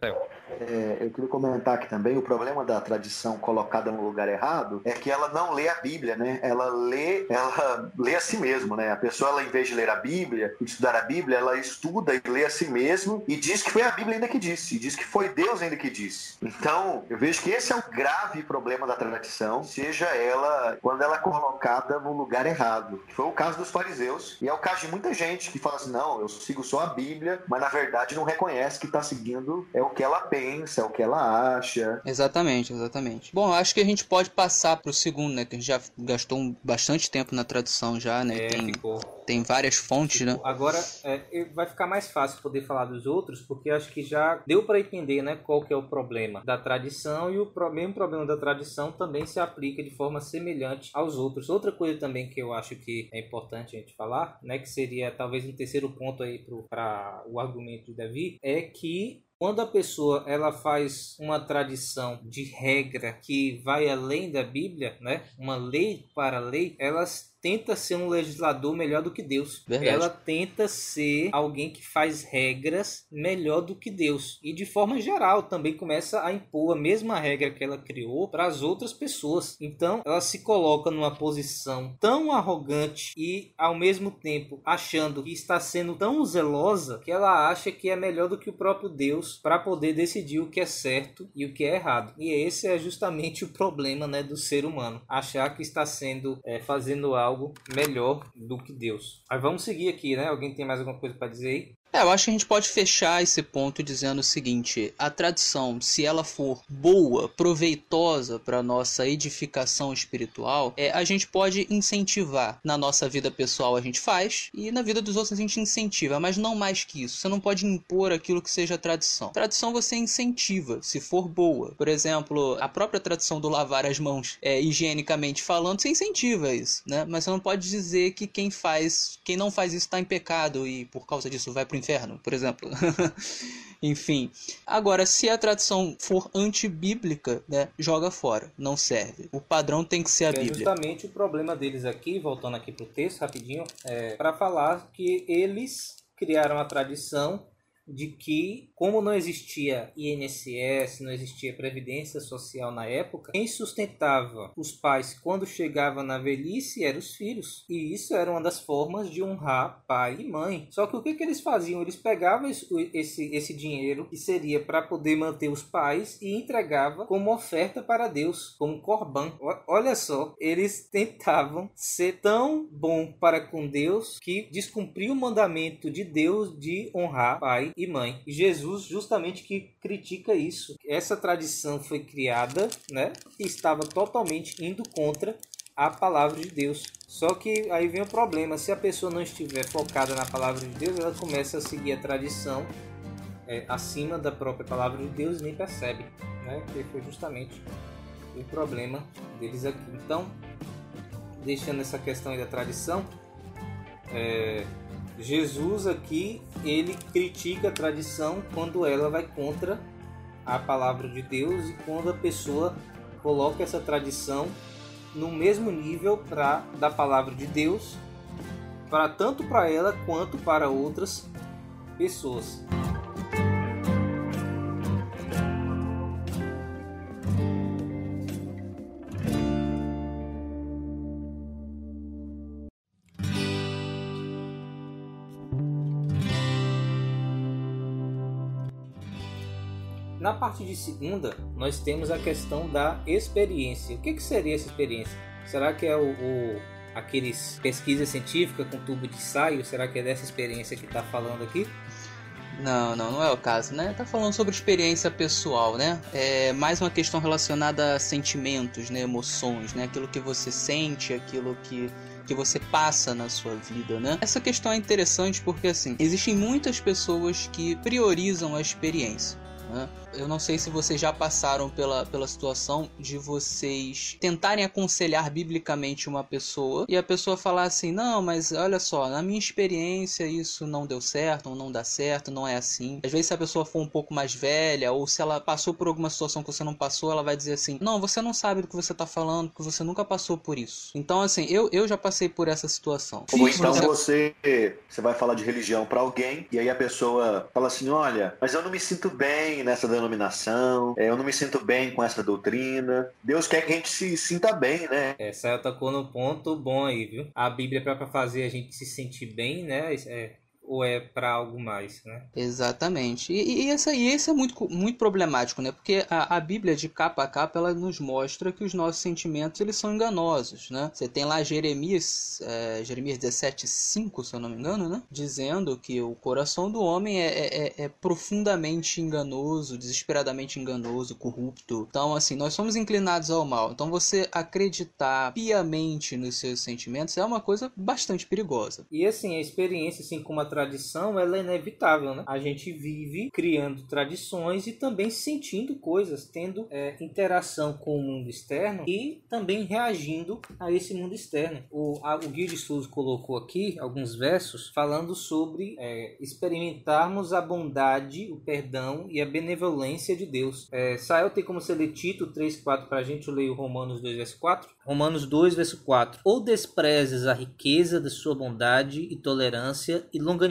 É, eu queria comentar aqui também o problema da tradição colocada no lugar errado é que ela não lê a Bíblia, né? Ela lê, ela lê a si mesmo, né? A pessoa, ela, em vez de ler a Bíblia, estudar a Bíblia, ela estuda e lê a si mesmo e diz que foi a Bíblia ainda que disse, e diz que foi Deus ainda que disse. Então, eu vejo que esse é o grave problema da tradição, seja ela quando ela é colocada no lugar errado. Que foi o caso dos fariseus e é o caso de muita gente que fala assim: não, eu sigo só a Bíblia, mas na verdade não reconhece que está seguindo é o que ela pensa, é o que ela acha. Exatamente, exatamente. Bom, acho que a gente pode passar para o segundo, né? Que a gente já gastou bastante tempo na tradução já, né? É, tem, ficou. tem várias fontes, né? Agora, é, vai ficar mais fácil poder falar dos outros, porque acho que já deu para entender, né? Qual que é o problema da tradição e o mesmo problema da tradição também se aplica de forma semelhante aos outros. Outra coisa também que eu acho que é importante a gente falar, né? Que seria talvez um terceiro ponto aí para o argumento de Davi, é que quando a pessoa ela faz uma tradição de regra que vai além da Bíblia, né? Uma lei para a lei, elas tenta ser um legislador melhor do que Deus. Verdade. Ela tenta ser alguém que faz regras melhor do que Deus. E de forma geral também começa a impor a mesma regra que ela criou para as outras pessoas. Então ela se coloca numa posição tão arrogante e ao mesmo tempo achando que está sendo tão zelosa que ela acha que é melhor do que o próprio Deus para poder decidir o que é certo e o que é errado. E esse é justamente o problema né, do ser humano. Achar que está sendo é, fazendo algo algo melhor do que Deus. Mas vamos seguir aqui, né? Alguém tem mais alguma coisa para dizer aí? É, eu acho que a gente pode fechar esse ponto dizendo o seguinte: a tradição, se ela for boa, proveitosa para nossa edificação espiritual, é, a gente pode incentivar. Na nossa vida pessoal a gente faz e na vida dos outros a gente incentiva, mas não mais que isso. Você não pode impor aquilo que seja tradição. Tradição você incentiva, se for boa. Por exemplo, a própria tradição do lavar as mãos, é, higienicamente falando, você incentiva isso, né? Mas você não pode dizer que quem faz, quem não faz isso está em pecado e por causa disso vai pro inferno, por exemplo. Enfim. Agora, se a tradição for antibíblica, né, joga fora, não serve. O padrão tem que ser a é Bíblia. justamente o problema deles aqui, voltando aqui pro texto rapidinho, é, para falar que eles criaram a tradição de que, como não existia INSS, não existia Previdência Social na época, quem sustentava os pais quando chegava na velhice eram os filhos. E isso era uma das formas de honrar pai e mãe. Só que o que, que eles faziam? Eles pegavam esse, esse dinheiro que seria para poder manter os pais e entregava como oferta para Deus, como corban. Olha só, eles tentavam ser tão bom para com Deus que descumpriu o mandamento de Deus de honrar pai e mãe. E Jesus justamente que critica isso. Essa tradição foi criada, né, e estava totalmente indo contra a palavra de Deus. Só que aí vem o problema, se a pessoa não estiver focada na palavra de Deus, ela começa a seguir a tradição é, acima da própria palavra de Deus e nem percebe, né? Que foi justamente o problema deles aqui. Então, deixando essa questão da tradição, é, Jesus aqui ele critica a tradição quando ela vai contra a palavra de Deus e quando a pessoa coloca essa tradição no mesmo nível para da palavra de Deus, para tanto para ela quanto para outras pessoas. Na parte de segunda, nós temos a questão da experiência. O que, que seria essa experiência? Será que é o, o aqueles pesquisa científica com tubo de ensaio? Será que é dessa experiência que está falando aqui? Não, não, não é o caso, né? Tá falando sobre experiência pessoal, né? É mais uma questão relacionada a sentimentos, né? Emoções, né? Aquilo que você sente, aquilo que que você passa na sua vida, né? Essa questão é interessante porque assim, existem muitas pessoas que priorizam a experiência. Né? Eu não sei se vocês já passaram pela, pela situação de vocês tentarem aconselhar biblicamente uma pessoa e a pessoa falar assim: não, mas olha só, na minha experiência isso não deu certo, ou não dá certo, não é assim. Às vezes, se a pessoa for um pouco mais velha ou se ela passou por alguma situação que você não passou, ela vai dizer assim: não, você não sabe do que você está falando, porque você nunca passou por isso. Então, assim, eu, eu já passei por essa situação. Ou então você, você vai falar de religião para alguém e aí a pessoa fala assim: olha, mas eu não me sinto bem nessa denominação, é, eu não me sinto bem com essa doutrina. Deus quer que a gente se sinta bem, né? É, Sael tocou no ponto bom aí, viu? A Bíblia é para fazer a gente se sentir bem, né? É, ou é para algo mais, né? Exatamente. E, e, esse, e esse é muito, muito problemático, né? Porque a, a Bíblia de capa a capa ela nos mostra que os nossos sentimentos eles são enganosos, né? Você tem lá Jeremias, é, Jeremias 17, 5, se eu não me engano, né? Dizendo que o coração do homem é, é, é, é profundamente enganoso, desesperadamente enganoso, corrupto. Então, assim, nós somos inclinados ao mal. Então, você acreditar piamente nos seus sentimentos é uma coisa bastante perigosa. E assim, a experiência, assim como a tradição ela é inevitável, né? A gente vive criando tradições e também sentindo coisas, tendo é, interação com o mundo externo e também reagindo a esse mundo externo. O, o Guia de Souza colocou aqui alguns versos falando sobre é, experimentarmos a bondade, o perdão e a benevolência de Deus. É, Sael tem como ler Tito 3, 4 para a gente, eu leio Romanos 2, verso 4. Romanos 2, verso 4. Ou desprezes a riqueza da sua bondade e tolerância e longanimidade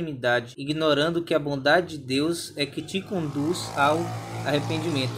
ignorando que a bondade de Deus é que te conduz ao arrependimento.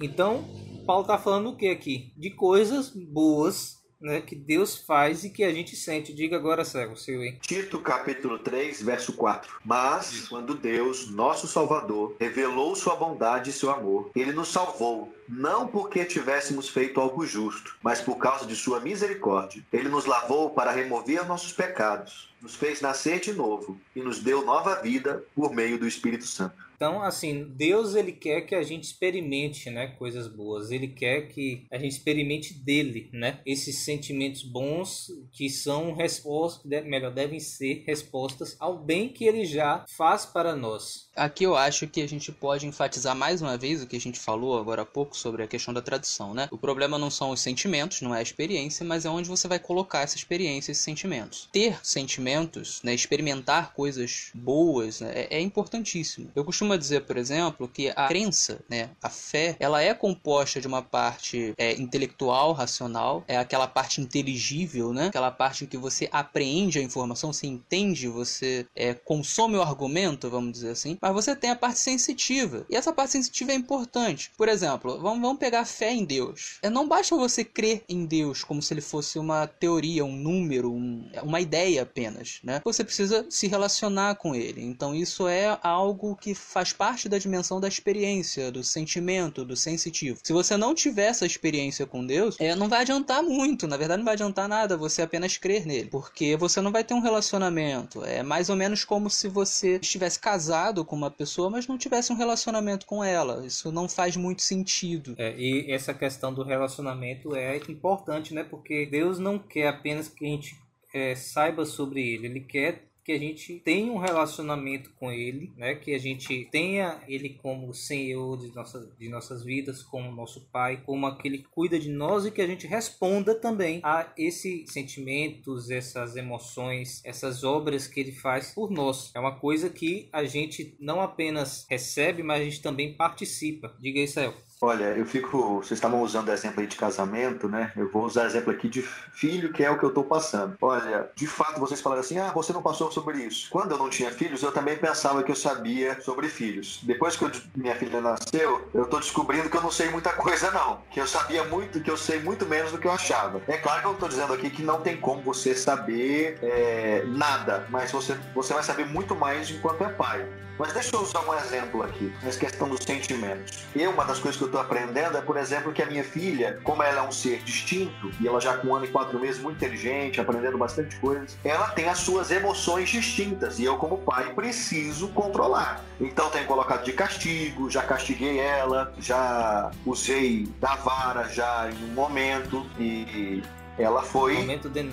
Então, Paulo está falando o que aqui? De coisas boas né, que Deus faz e que a gente sente. Diga agora, cego, seu, hein? Tito capítulo 3, verso 4. Mas, quando Deus, nosso Salvador, revelou sua bondade e seu amor, ele nos salvou, não porque tivéssemos feito algo justo, mas por causa de sua misericórdia. Ele nos lavou para remover nossos pecados, nos fez nascer de novo e nos deu nova vida por meio do Espírito Santo. Então, assim, Deus ele quer que a gente experimente, né, coisas boas. Ele quer que a gente experimente dele, né, esses sentimentos bons que são respostas, melhor, devem ser respostas ao bem que ele já faz para nós. Aqui eu acho que a gente pode enfatizar mais uma vez o que a gente falou agora há pouco sobre a questão da tradução, né? O problema não são os sentimentos, não é a experiência, mas é onde você vai colocar essa experiência, esses sentimentos. Ter sentimentos, né, experimentar coisas boas, né, é, é importantíssimo. Eu costumo dizer, por exemplo, que a crença, né, a fé, ela é composta de uma parte é, intelectual, racional, é aquela parte inteligível, né? Aquela parte em que você apreende a informação, você entende, você é, consome o argumento, vamos dizer assim, mas você tem a parte sensitiva. E essa parte sensitiva é importante. Por exemplo, vamos, vamos pegar fé em Deus. É, não basta você crer em Deus como se ele fosse uma teoria, um número, um, uma ideia apenas, né? Você precisa se relacionar com ele. Então isso é algo que faz faz parte da dimensão da experiência, do sentimento, do sensitivo. Se você não tiver essa experiência com Deus, é, não vai adiantar muito. Na verdade, não vai adiantar nada você apenas crer nele, porque você não vai ter um relacionamento. É mais ou menos como se você estivesse casado com uma pessoa, mas não tivesse um relacionamento com ela. Isso não faz muito sentido. É, e essa questão do relacionamento é importante, né? Porque Deus não quer apenas que a gente é, saiba sobre ele, ele quer que a gente tenha um relacionamento com Ele, né? Que a gente tenha Ele como Senhor de nossas, de nossas vidas, como nosso Pai, como aquele que cuida de nós e que a gente responda também a esses sentimentos, essas emoções, essas obras que Ele faz por nós. É uma coisa que a gente não apenas recebe, mas a gente também participa. Diga aí, Céu. Olha, eu fico. Vocês estavam usando exemplo aí de casamento, né? Eu vou usar exemplo aqui de filho, que é o que eu estou passando. Olha, de fato, vocês falaram assim: ah, você não passou sobre isso. Quando eu não tinha filhos, eu também pensava que eu sabia sobre filhos. Depois que eu, minha filha nasceu, eu estou descobrindo que eu não sei muita coisa, não. Que eu sabia muito, que eu sei muito menos do que eu achava. É claro que eu estou dizendo aqui que não tem como você saber é, nada, mas você, você vai saber muito mais enquanto é pai. Mas deixa eu usar um exemplo aqui, nessa questão dos sentimentos. Eu, uma das coisas que eu estou aprendendo é, por exemplo, que a minha filha, como ela é um ser distinto, e ela já com um ano e quatro meses, muito inteligente, aprendendo bastante coisas, ela tem as suas emoções distintas, e eu, como pai, preciso controlar. Então, tenho colocado de castigo, já castiguei ela, já usei da vara já em um momento, e ela foi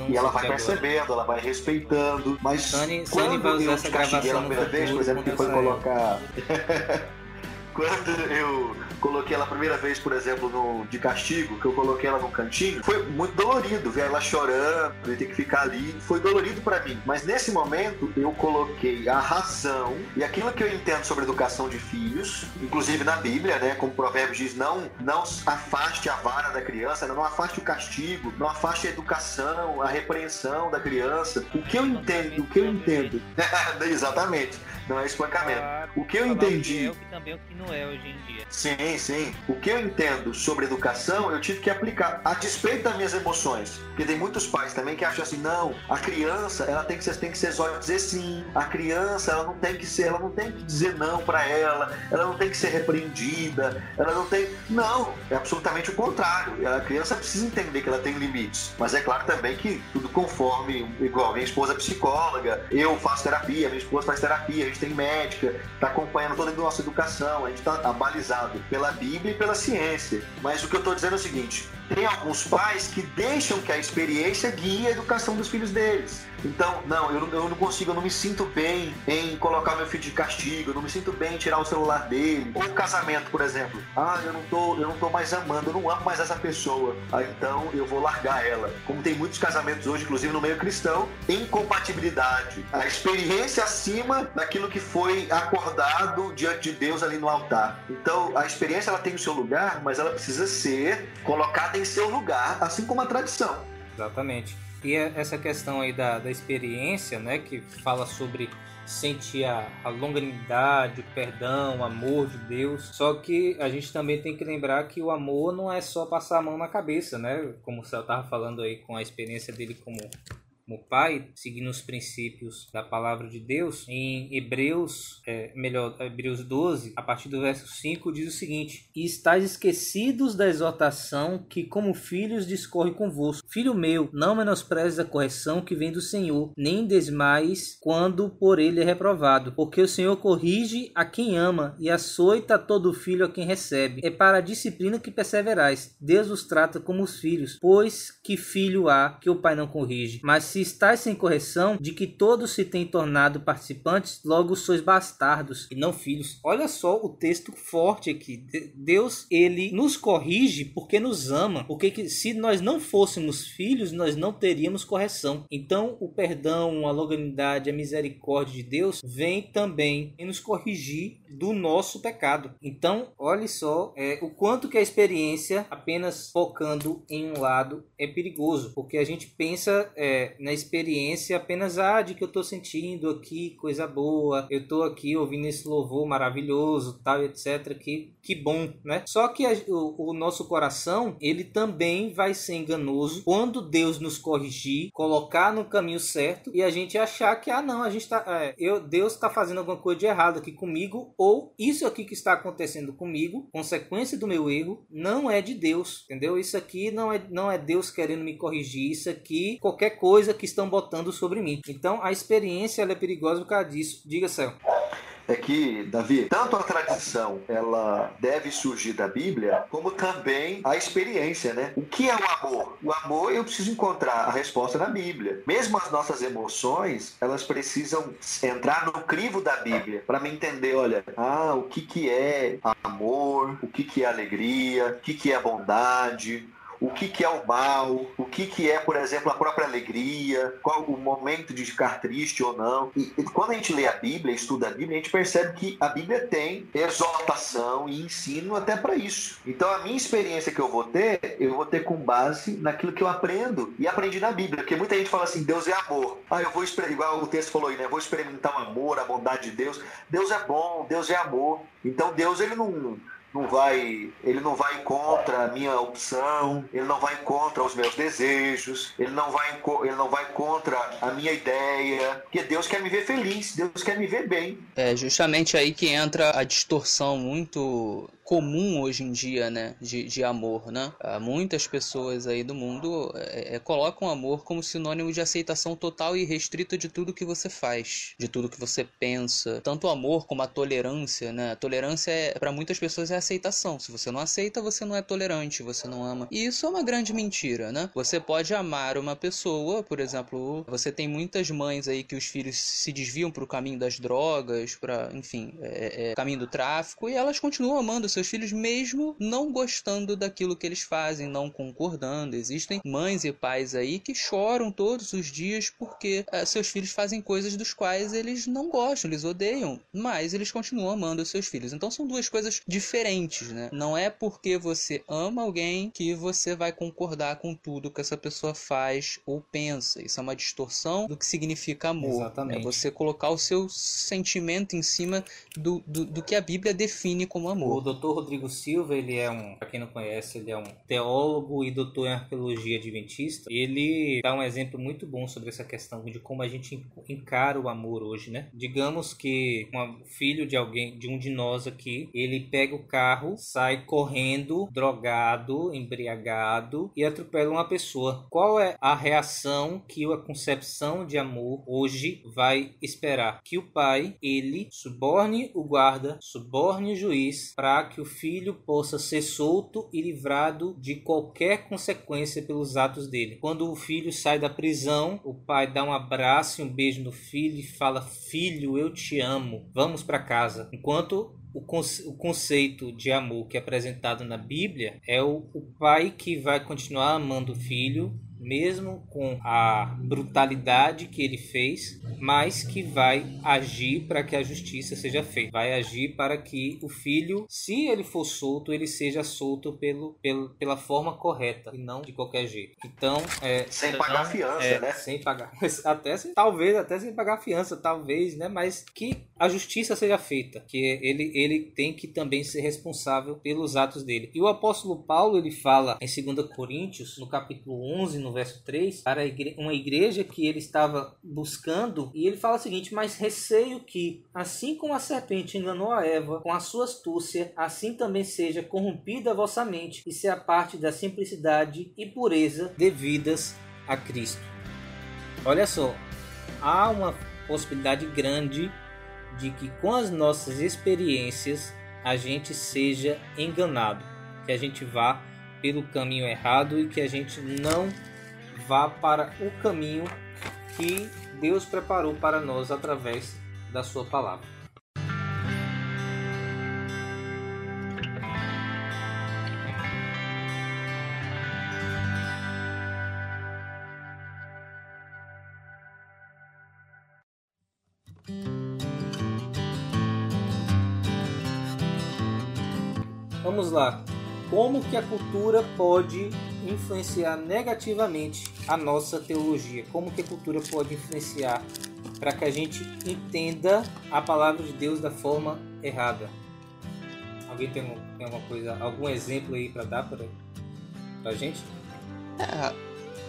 e ela vai percebendo, agora. ela vai respeitando, mas Sani, quando Sani vai usar essa ela a primeira vez, por exemplo, que foi colocar quando eu coloquei ela a primeira vez, por exemplo, no, de castigo, que eu coloquei ela no cantinho, foi muito dolorido ver ela chorando, eu ter que ficar ali. Foi dolorido para mim. Mas nesse momento, eu coloquei a razão e aquilo que eu entendo sobre educação de filhos, inclusive na Bíblia, né? Como o provérbio diz, não, não afaste a vara da criança, não afaste o castigo, não afaste a educação, a repreensão da criança. O que eu entendo, o que eu entendo. Exatamente não é espancamento. O que eu entendi. É o que também é o que não é hoje em dia. Sim, sim. O que eu entendo sobre educação, eu tive que aplicar a despeito das minhas emoções. Porque tem muitos pais também que acham assim, não, a criança, ela tem que ser, tem que ser só dizer sim. A criança, ela não tem que ser, ela não tem que dizer não para ela, ela não tem que ser repreendida, ela não tem. Não, é absolutamente o contrário. A criança precisa entender que ela tem limites. Mas é claro também que tudo conforme, igual minha esposa é psicóloga, eu faço terapia, minha esposa faz terapia, gente tem médica, está acompanhando toda a nossa educação, a gente está abalizado pela Bíblia e pela ciência. Mas o que eu estou dizendo é o seguinte: tem alguns pais que deixam que a experiência guie a educação dos filhos deles. Então, não, eu eu não consigo, eu não me sinto bem em colocar meu filho de castigo, eu não me sinto bem em tirar o celular dele. Ou casamento, por exemplo. Ah, eu não tô, eu não tô mais amando, eu não amo mais essa pessoa. Ah, então eu vou largar ela. Como tem muitos casamentos hoje, inclusive no meio cristão, incompatibilidade. A experiência acima daquilo que foi acordado diante de Deus ali no altar. Então, a experiência ela tem o seu lugar, mas ela precisa ser colocada em seu lugar, assim como a tradição. Exatamente. E é essa questão aí da, da experiência, né, que fala sobre sentir a, a longanimidade, o perdão, o amor de Deus. Só que a gente também tem que lembrar que o amor não é só passar a mão na cabeça, né? Como o Céu estava falando aí com a experiência dele como como pai, seguindo os princípios da palavra de Deus, em Hebreus, é, melhor, Hebreus 12, a partir do verso 5, diz o seguinte: E estáis esquecidos da exortação que, como filhos, discorre convosco. Filho meu, não menosprezes a correção que vem do Senhor, nem desmais quando por ele é reprovado, porque o Senhor corrige a quem ama e açoita todo filho a quem recebe. É para a disciplina que perseverais. Deus os trata como os filhos, pois que filho há que o pai não corrige? Mas se estáis sem correção, de que todos se têm tornado participantes, logo sois bastardos e não filhos. Olha só o texto forte aqui. Deus, ele nos corrige porque nos ama. Porque se nós não fôssemos filhos, nós não teríamos correção. Então, o perdão, a longanimidade, a misericórdia de Deus vem também em nos corrigir do nosso pecado. Então, olhe só é, o quanto que a experiência, apenas focando em um lado, é perigoso. Porque a gente pensa é, na experiência apenas ah, de que eu estou sentindo aqui coisa boa, eu estou aqui ouvindo esse louvor maravilhoso, tal, etc. Que, que bom, né? Só que a, o, o nosso coração, ele também vai ser enganoso quando Deus nos corrigir, colocar no caminho certo e a gente achar que, ah, não, a gente tá. É, eu, Deus está fazendo alguma coisa de errado aqui comigo, ou isso aqui que está acontecendo comigo, consequência do meu erro, não é de Deus, entendeu? Isso aqui não é, não é Deus querendo me corrigir, isso aqui, qualquer coisa que estão botando sobre mim. Então a experiência é perigosa por causa disso. Diga, Céu é que, Davi, tanto a tradição ela deve surgir da Bíblia, como também a experiência, né? O que é o amor? O amor eu preciso encontrar a resposta na Bíblia. Mesmo as nossas emoções, elas precisam entrar no crivo da Bíblia para me entender, olha, ah, o que que é amor, o que que é alegria, o que que é bondade, o que, que é o mal, o que, que é, por exemplo, a própria alegria, qual o momento de ficar triste ou não. E, e quando a gente lê a Bíblia, estuda a Bíblia, a gente percebe que a Bíblia tem exaltação e ensino até para isso. Então a minha experiência que eu vou ter, eu vou ter com base naquilo que eu aprendo e aprendi na Bíblia. Porque muita gente fala assim, Deus é amor. Ah, eu vou igual o texto falou aí, né? Eu vou experimentar o amor, a bondade de Deus. Deus é bom, Deus é amor. Então Deus, ele não não vai, ele não vai contra a minha opção, ele não vai contra os meus desejos, ele não vai, ele não vai contra a minha ideia, porque Deus quer me ver feliz, Deus quer me ver bem. É justamente aí que entra a distorção muito comum hoje em dia, né, de, de amor, né? Ah, muitas pessoas aí do mundo é, é, colocam amor como sinônimo de aceitação total e restrita de tudo que você faz, de tudo que você pensa. Tanto o amor como a tolerância, né? A tolerância é, para muitas pessoas é aceitação. Se você não aceita, você não é tolerante, você não ama. E isso é uma grande mentira, né? Você pode amar uma pessoa, por exemplo, você tem muitas mães aí que os filhos se desviam para o caminho das drogas, para, enfim, é, é, caminho do tráfico, e elas continuam amando seus filhos mesmo não gostando daquilo que eles fazem, não concordando. Existem mães e pais aí que choram todos os dias porque uh, seus filhos fazem coisas dos quais eles não gostam, eles odeiam, mas eles continuam amando os seus filhos. Então são duas coisas diferentes, né? Não é porque você ama alguém que você vai concordar com tudo que essa pessoa faz ou pensa. Isso é uma distorção do que significa amor. Exatamente. É você colocar o seu sentimento em cima do, do, do que a Bíblia define como amor. O doutor doutor Rodrigo Silva, ele é um, para quem não conhece, ele é um teólogo e doutor em arqueologia adventista. Ele dá um exemplo muito bom sobre essa questão de como a gente encara o amor hoje, né? Digamos que um filho de alguém, de um de nós aqui, ele pega o carro, sai correndo, drogado, embriagado e atropela uma pessoa. Qual é a reação que a concepção de amor hoje vai esperar? Que o pai, ele suborne o guarda, suborne o juiz para que o filho possa ser solto e livrado de qualquer consequência pelos atos dele. Quando o filho sai da prisão, o pai dá um abraço e um beijo no filho e fala: Filho, eu te amo, vamos para casa. Enquanto o, conceito de amor que é apresentado na Bíblia é o pai que vai continuar amando o filho mesmo com a brutalidade que ele fez, mas que vai agir para que a justiça seja feita. Vai agir para que o filho, se ele for solto, ele seja solto pelo, pelo pela forma correta e não de qualquer jeito. Então, é, sem pagar não, fiança, é, né? Sem pagar, até sem, talvez até sem pagar fiança, talvez, né? Mas que a justiça seja feita, que ele ele tem que também ser responsável pelos atos dele. E o apóstolo Paulo ele fala em 2 Coríntios, no capítulo 11, no verso 3, para uma igreja que ele estava buscando, e ele fala o seguinte: Mas receio que, assim como a serpente enganou a Eva com a sua astúcia, assim também seja corrompida a vossa mente, e se a parte da simplicidade e pureza devidas a Cristo. Olha só, há uma possibilidade grande de que com as nossas experiências a gente seja enganado, que a gente vá pelo caminho errado e que a gente não vá para o caminho que Deus preparou para nós através da Sua palavra. Lá. como que a cultura pode influenciar negativamente a nossa teologia? Como que a cultura pode influenciar para que a gente entenda a palavra de Deus da forma errada? Alguém tem, alguma coisa, algum exemplo aí para dar para a gente? É,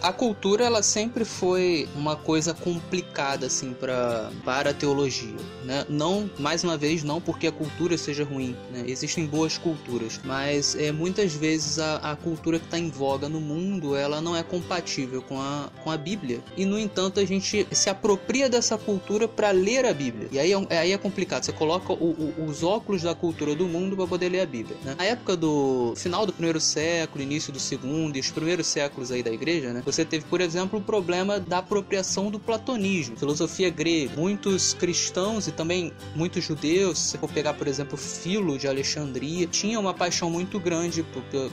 a cultura ela sempre foi uma coisa complicada assim para para a teologia, né? Não, mais uma vez, não porque a cultura seja ruim, né? Existem boas culturas, mas é muitas vezes a, a cultura que está em voga no mundo ela não é compatível com a com a Bíblia e no entanto a gente se apropria dessa cultura para ler a Bíblia e aí é, aí é complicado. Você coloca o, o, os óculos da cultura do mundo para poder ler a Bíblia. Né? Na época do final do primeiro século, início do segundo e os primeiros séculos aí da igreja, né? Você teve, por exemplo, o problema da apropriação do platonismo, filosofia grega. Muitos cristãos e também muitos judeus, se for pegar, por exemplo, Filo de Alexandria, tinham uma paixão muito grande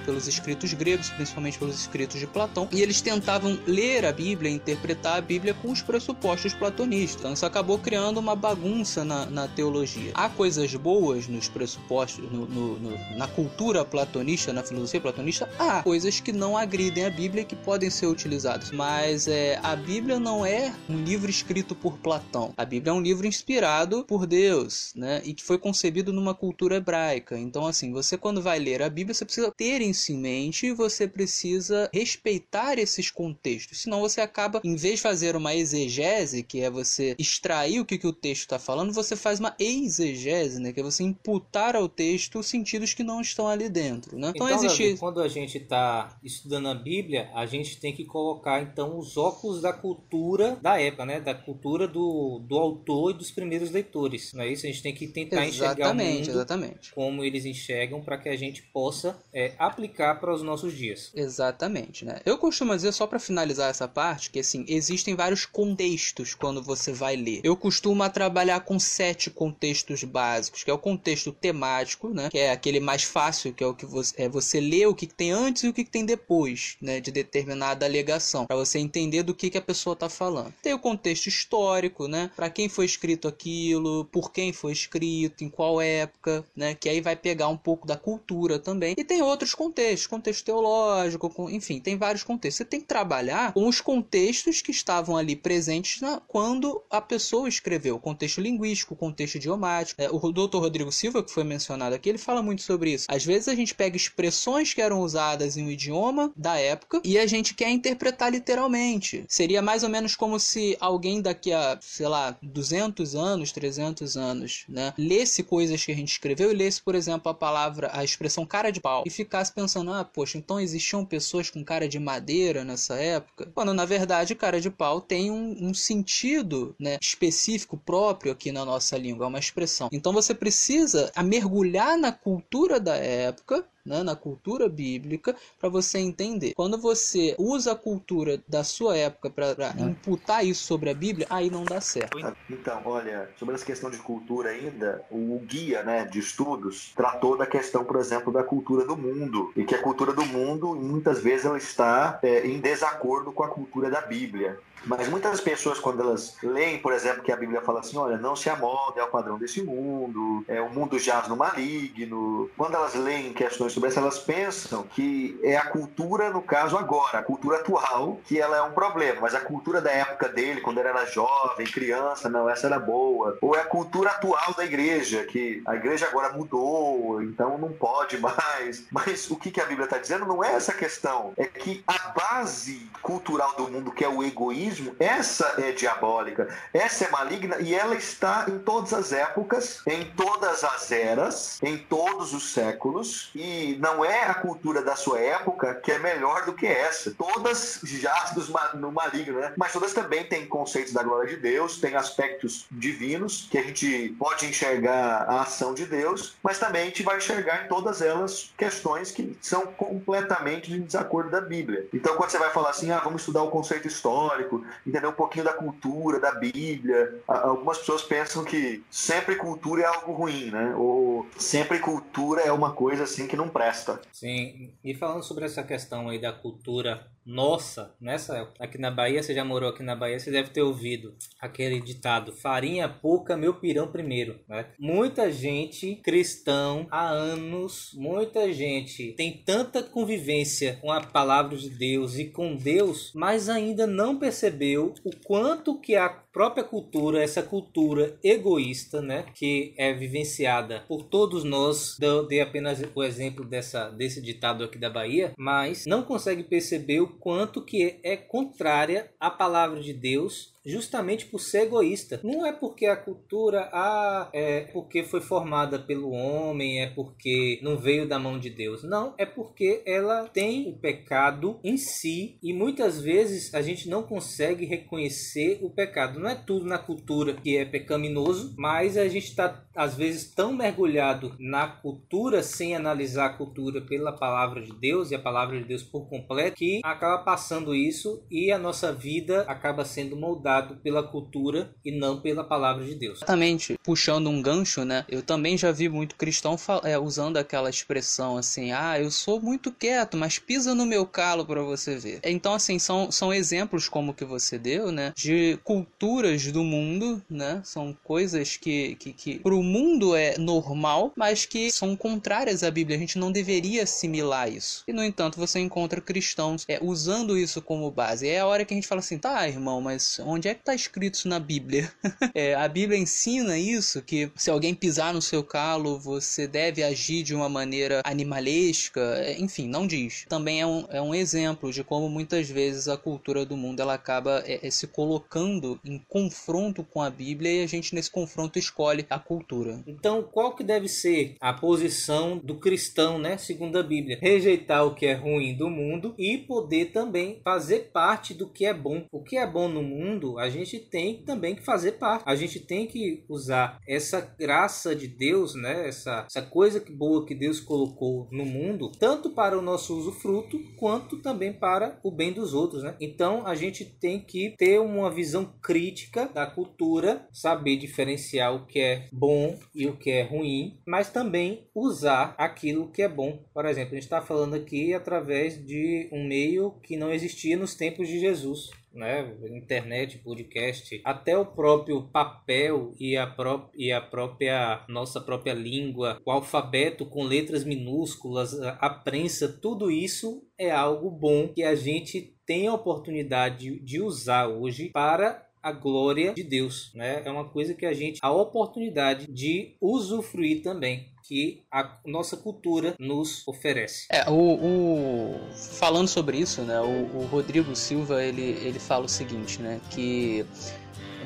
pelos escritos gregos, principalmente pelos escritos de Platão, e eles tentavam ler a Bíblia, interpretar a Bíblia com os pressupostos platonistas. Então isso acabou criando uma bagunça na, na teologia. Há coisas boas nos pressupostos, no, no, no, na cultura platonista, na filosofia platonista, há coisas que não agridem a Bíblia e que podem ser utilizadas utilizados, mas é, a Bíblia não é um livro escrito por Platão. A Bíblia é um livro inspirado por Deus, né? E que foi concebido numa cultura hebraica. Então, assim, você quando vai ler a Bíblia, você precisa ter isso em mente e você precisa respeitar esses contextos. Senão você acaba, em vez de fazer uma exegese, que é você extrair o que, que o texto está falando, você faz uma exegese, né? Que é você imputar ao texto sentidos que não estão ali dentro, né? Então, então existe... Davi, quando a gente está estudando a Bíblia, a gente tem que colocar então os óculos da cultura da época, né? Da cultura do, do autor e dos primeiros leitores. Não é isso? A gente tem que tentar enxergar o mundo exatamente. como eles enxergam para que a gente possa é, aplicar para os nossos dias. Exatamente, né? Eu costumo dizer só para finalizar essa parte que assim existem vários contextos quando você vai ler. Eu costumo trabalhar com sete contextos básicos, que é o contexto temático, né? Que é aquele mais fácil, que é o que você é você lê o que tem antes e o que tem depois, né? De determinada legislação alegação, para você entender do que, que a pessoa está falando. Tem o contexto histórico, né? Para quem foi escrito aquilo, por quem foi escrito, em qual época, né? Que aí vai pegar um pouco da cultura também. E tem outros contextos, contexto teológico, enfim, tem vários contextos. Você tem que trabalhar com os contextos que estavam ali presentes na, quando a pessoa escreveu, contexto linguístico, contexto idiomático. É, o doutor Rodrigo Silva, que foi mencionado aqui, ele fala muito sobre isso. Às vezes a gente pega expressões que eram usadas em um idioma da época e a gente quer interpretar interpretar literalmente. Seria mais ou menos como se alguém daqui a, sei lá, 200 anos, 300 anos, né, lesse coisas que a gente escreveu e lesse, por exemplo, a palavra, a expressão cara de pau e ficasse pensando, ah, poxa, então existiam pessoas com cara de madeira nessa época? Quando na verdade cara de pau tem um, um sentido, né, específico próprio aqui na nossa língua, é uma expressão. Então você precisa mergulhar na cultura da época né, na cultura bíblica para você entender. Quando você usa a cultura da sua época para uhum. imputar isso sobre a Bíblia, aí não dá certo. Então, olha, sobre essa questão de cultura ainda, o guia né, de estudos tratou da questão, por exemplo, da cultura do mundo. E que a cultura do mundo, muitas vezes, ela está é, em desacordo com a cultura da Bíblia. Mas muitas pessoas, quando elas leem, por exemplo, que a Bíblia fala assim: olha, não se amolde ao padrão desse mundo, é, o mundo jaz no maligno. Quando elas leem questões sobre isso, elas pensam que é a cultura, no caso agora, a cultura atual, que ela é um problema. Mas a cultura da época dele, quando ele era jovem, criança, não, essa era boa. Ou é a cultura atual da igreja, que a igreja agora mudou, então não pode mais. Mas o que a Bíblia está dizendo não é essa questão. É que a base cultural do mundo, que é o egoísmo, essa é diabólica, essa é maligna e ela está em todas as épocas, em todas as eras, em todos os séculos. E não é a cultura da sua época que é melhor do que essa. Todas jazem no maligno, né? Mas todas também têm conceitos da glória de Deus, têm aspectos divinos que a gente pode enxergar a ação de Deus, mas também a gente vai enxergar em todas elas questões que são completamente em desacordo da Bíblia. Então, quando você vai falar assim, ah, vamos estudar o conceito histórico, entender um pouquinho da cultura, da Bíblia. Algumas pessoas pensam que sempre cultura é algo ruim, né? Ou sempre cultura é uma coisa assim que não presta. Sim, e falando sobre essa questão aí da cultura nossa, nessa época, aqui na Bahia, você já morou aqui na Bahia, você deve ter ouvido aquele ditado: farinha pouca, meu pirão primeiro. Né? Muita gente cristão há anos, muita gente tem tanta convivência com a palavra de Deus e com Deus, mas ainda não percebeu o quanto que a própria cultura, essa cultura egoísta, né, que é vivenciada por todos nós, dei apenas o exemplo dessa, desse ditado aqui da Bahia, mas não consegue perceber o quanto que é contrária à palavra de Deus justamente por ser egoísta. Não é porque a cultura ah, é porque foi formada pelo homem, é porque não veio da mão de Deus. Não, é porque ela tem o pecado em si e muitas vezes a gente não consegue reconhecer o pecado. Não é tudo na cultura que é pecaminoso, mas a gente está às vezes tão mergulhado na cultura sem analisar a cultura pela palavra de Deus e a palavra de Deus por completo que acaba passando isso e a nossa vida acaba sendo moldada pela cultura e não pela palavra de Deus. Exatamente. Puxando um gancho, né? Eu também já vi muito cristão é, usando aquela expressão assim: ah, eu sou muito quieto, mas pisa no meu calo para você ver. Então, assim, são, são exemplos como que você deu, né? De culturas do mundo, né? São coisas que, que, que pro mundo é normal, mas que são contrárias à Bíblia. A gente não deveria assimilar isso. E, no entanto, você encontra cristãos é, usando isso como base. É a hora que a gente fala assim: tá, irmão, mas onde onde é que está escrito isso na Bíblia? é, a Bíblia ensina isso, que se alguém pisar no seu calo, você deve agir de uma maneira animalesca, é, enfim, não diz. Também é um, é um exemplo de como muitas vezes a cultura do mundo ela acaba é, é, se colocando em confronto com a Bíblia e a gente nesse confronto escolhe a cultura. Então, qual que deve ser a posição do cristão, né, segundo a Bíblia? Rejeitar o que é ruim do mundo e poder também fazer parte do que é bom. O que é bom no mundo a gente tem também que fazer parte. A gente tem que usar essa graça de Deus, né? Essa, essa coisa boa que Deus colocou no mundo, tanto para o nosso usufruto, quanto também para o bem dos outros, né? Então a gente tem que ter uma visão crítica da cultura, saber diferenciar o que é bom e o que é ruim, mas também usar aquilo que é bom. Por exemplo, a gente está falando aqui através de um meio que não existia nos tempos de Jesus né? Internet, podcast, até o próprio papel e a, pró e a própria nossa própria língua, o alfabeto com letras minúsculas, a prensa, tudo isso é algo bom que a gente tem a oportunidade de usar hoje para a glória de Deus, né? É uma coisa que a gente a oportunidade de usufruir também que a nossa cultura nos oferece. É, o, o... falando sobre isso, né? O, o, Rodrigo Silva ele, ele fala o seguinte, né? Que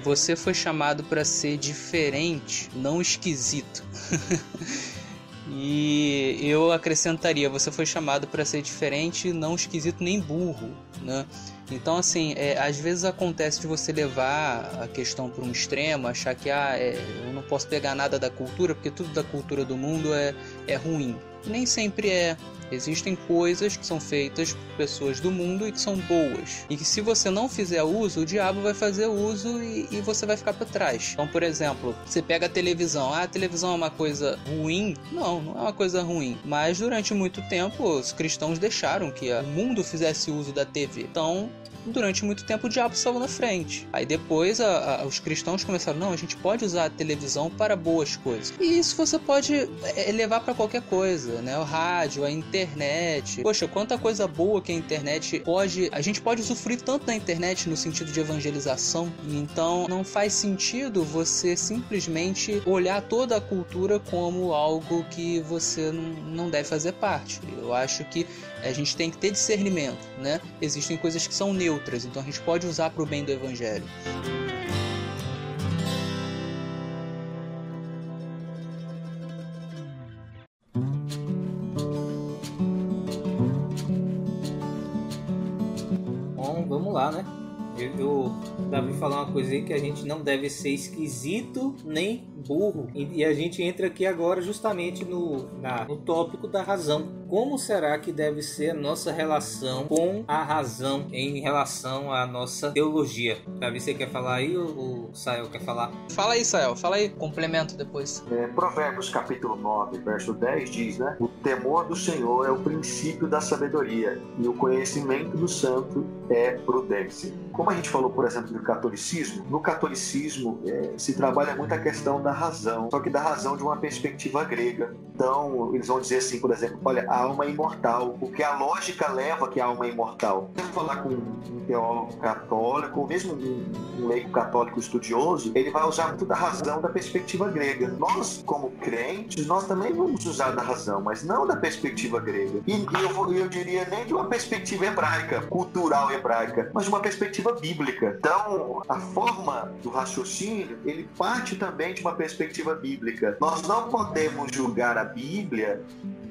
você foi chamado para ser diferente, não esquisito. e eu acrescentaria, você foi chamado para ser diferente, não esquisito nem burro, né? Então, assim, é, às vezes acontece de você levar a questão para um extremo, achar que ah, é, eu não posso pegar nada da cultura, porque tudo da cultura do mundo é, é ruim. Nem sempre é. Existem coisas que são feitas por pessoas do mundo e que são boas. E que se você não fizer uso, o diabo vai fazer uso e, e você vai ficar para trás. Então, por exemplo, você pega a televisão. Ah, a televisão é uma coisa ruim? Não, não é uma coisa ruim. Mas durante muito tempo, os cristãos deixaram que o mundo fizesse uso da TV. Então, durante muito tempo o diabo estava na frente. Aí depois a, a, os cristãos começaram, não, a gente pode usar a televisão para boas coisas. E isso você pode é, levar para qualquer coisa, né? O rádio, a internet. Poxa, quanta coisa boa que a internet pode. A gente pode usufruir tanto da internet no sentido de evangelização. Então não faz sentido você simplesmente olhar toda a cultura como algo que você não deve fazer parte. Eu acho que a gente tem que ter discernimento, né? Existem coisas que são neutras, então a gente pode usar para o bem do evangelho. Eu, Davi falar uma coisa aí que a gente não deve ser esquisito nem burro. E, e a gente entra aqui agora justamente no, na, no tópico da razão como será que deve ser a nossa relação com a razão em relação à nossa teologia? Davi, você quer falar aí ou o Sael quer falar? Fala aí, Sael, fala aí, complemento depois. É, Provérbios capítulo 9, verso 10 diz, né? O temor do Senhor é o princípio da sabedoria e o conhecimento do santo é prudência. Como a gente falou, por exemplo, do catolicismo, no catolicismo é, se trabalha muito a questão da razão, só que da razão de uma perspectiva grega. Então, eles vão dizer assim, por exemplo, olha, a alma é imortal, porque a lógica leva que a alma é imortal. Se eu falar com um teólogo católico, ou mesmo um leigo católico estudioso, ele vai usar muito da razão da perspectiva grega. Nós, como crentes, nós também vamos usar da razão, mas não da perspectiva grega. E, e eu, eu diria nem de uma perspectiva hebraica, cultural hebraica, mas de uma perspectiva bíblica. Então, a forma do raciocínio, ele parte também de uma perspectiva bíblica. Nós não podemos julgar a Bíblia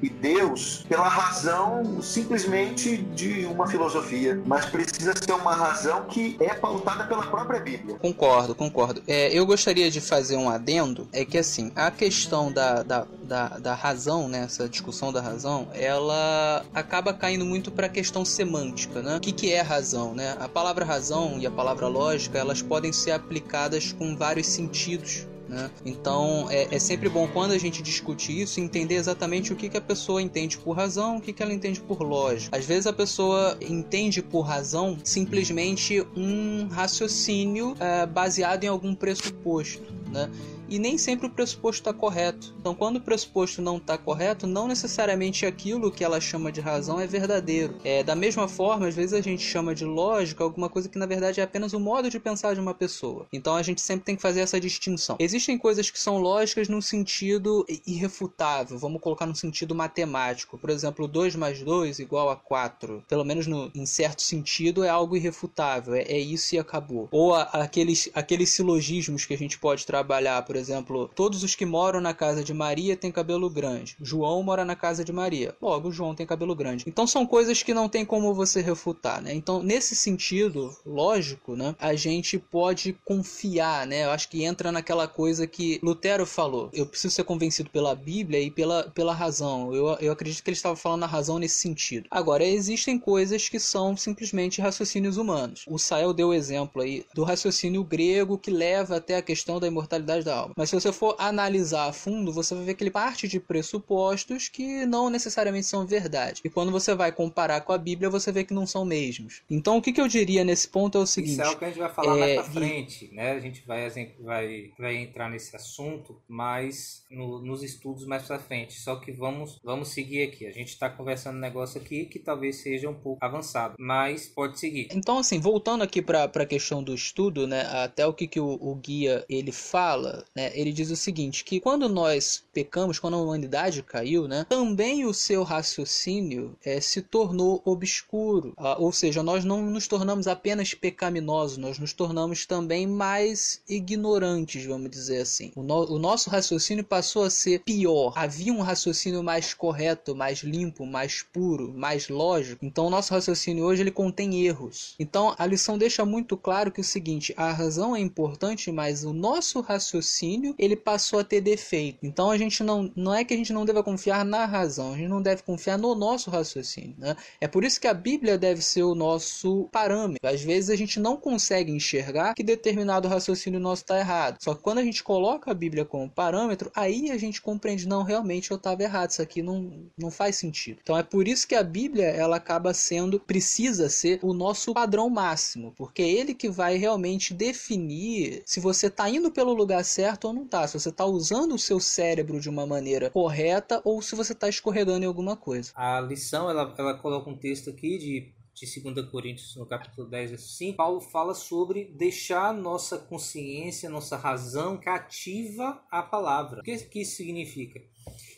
e Deus pela razão simplesmente de uma filosofia, mas precisa ser uma razão que é pautada pela própria Bíblia. Concordo, concordo. É, eu gostaria de fazer um adendo, é que assim, a questão da, da, da, da razão, né, essa discussão da razão, ela acaba caindo muito para a questão semântica, né? O que, que é razão, né? A palavra razão e a palavra lógica, elas podem ser aplicadas com vários sentidos né? Então é, é, sempre bom quando a gente discute isso entender exatamente o que, que a pessoa entende por razão, o que, que ela entende por lógica. Às vezes a pessoa entende por razão simplesmente um raciocínio é, baseado em algum pressuposto. Né? E nem sempre o pressuposto está correto. Então, quando o pressuposto não está correto, não necessariamente aquilo que ela chama de razão é verdadeiro. É, da mesma forma, às vezes a gente chama de lógica alguma coisa que na verdade é apenas o modo de pensar de uma pessoa. Então, a gente sempre tem que fazer essa distinção. Existem coisas que são lógicas no sentido irrefutável, vamos colocar no sentido matemático. Por exemplo, 2 mais 2 igual a 4. Pelo menos no, em certo sentido é algo irrefutável, é, é isso e acabou. Ou a, aqueles, aqueles silogismos que a gente pode trabalhar, por exemplo, todos os que moram na casa de Maria têm cabelo grande. João mora na casa de Maria. Logo, João tem cabelo grande. Então são coisas que não tem como você refutar, né? Então, nesse sentido, lógico, né? A gente pode confiar, né? Eu acho que entra naquela coisa que Lutero falou. Eu preciso ser convencido pela Bíblia e pela, pela razão. Eu, eu acredito que ele estava falando a razão nesse sentido. Agora, existem coisas que são simplesmente raciocínios humanos. O Sael deu o exemplo aí do raciocínio grego que leva até a questão da imortalidade da alma. Mas se você for analisar a fundo, você vai ver que ele parte de pressupostos que não necessariamente são verdade. E quando você vai comparar com a Bíblia, você vê que não são mesmos. Então, o que, que eu diria nesse ponto é o seguinte: Isso é o que a gente vai falar é, mais pra frente, né? A gente vai, vai, vai entrar nesse assunto mais no, nos estudos mais pra frente. Só que vamos, vamos seguir aqui. A gente está conversando um negócio aqui que talvez seja um pouco avançado, mas pode seguir. Então, assim, voltando aqui para a questão do estudo, né? Até o que, que o, o guia ele fala, né, ele diz o seguinte, que quando nós pecamos, quando a humanidade caiu, né, também o seu raciocínio é, se tornou obscuro. Ah, ou seja, nós não nos tornamos apenas pecaminosos, nós nos tornamos também mais ignorantes, vamos dizer assim. O, no, o nosso raciocínio passou a ser pior. Havia um raciocínio mais correto, mais limpo, mais puro, mais lógico. Então o nosso raciocínio hoje ele contém erros. Então a lição deixa muito claro que é o seguinte, a razão é importante, mas o nosso raciocínio raciocínio ele passou a ter defeito. Então a gente não, não é que a gente não deva confiar na razão, a gente não deve confiar no nosso raciocínio. Né? É por isso que a Bíblia deve ser o nosso parâmetro. Às vezes a gente não consegue enxergar que determinado raciocínio nosso está errado. Só que quando a gente coloca a Bíblia como parâmetro, aí a gente compreende, não, realmente eu estava errado, isso aqui não, não faz sentido. Então é por isso que a Bíblia ela acaba sendo, precisa ser o nosso padrão máximo, porque é ele que vai realmente definir se você está indo pelo lugar certo certo ou não tá. Se você está usando o seu cérebro de uma maneira correta ou se você está escorregando em alguma coisa. A lição, ela, ela coloca um texto aqui de de 2 Coríntios, no capítulo 10, verso 5, Paulo fala sobre deixar nossa consciência, nossa razão cativa à palavra. O que, que isso significa?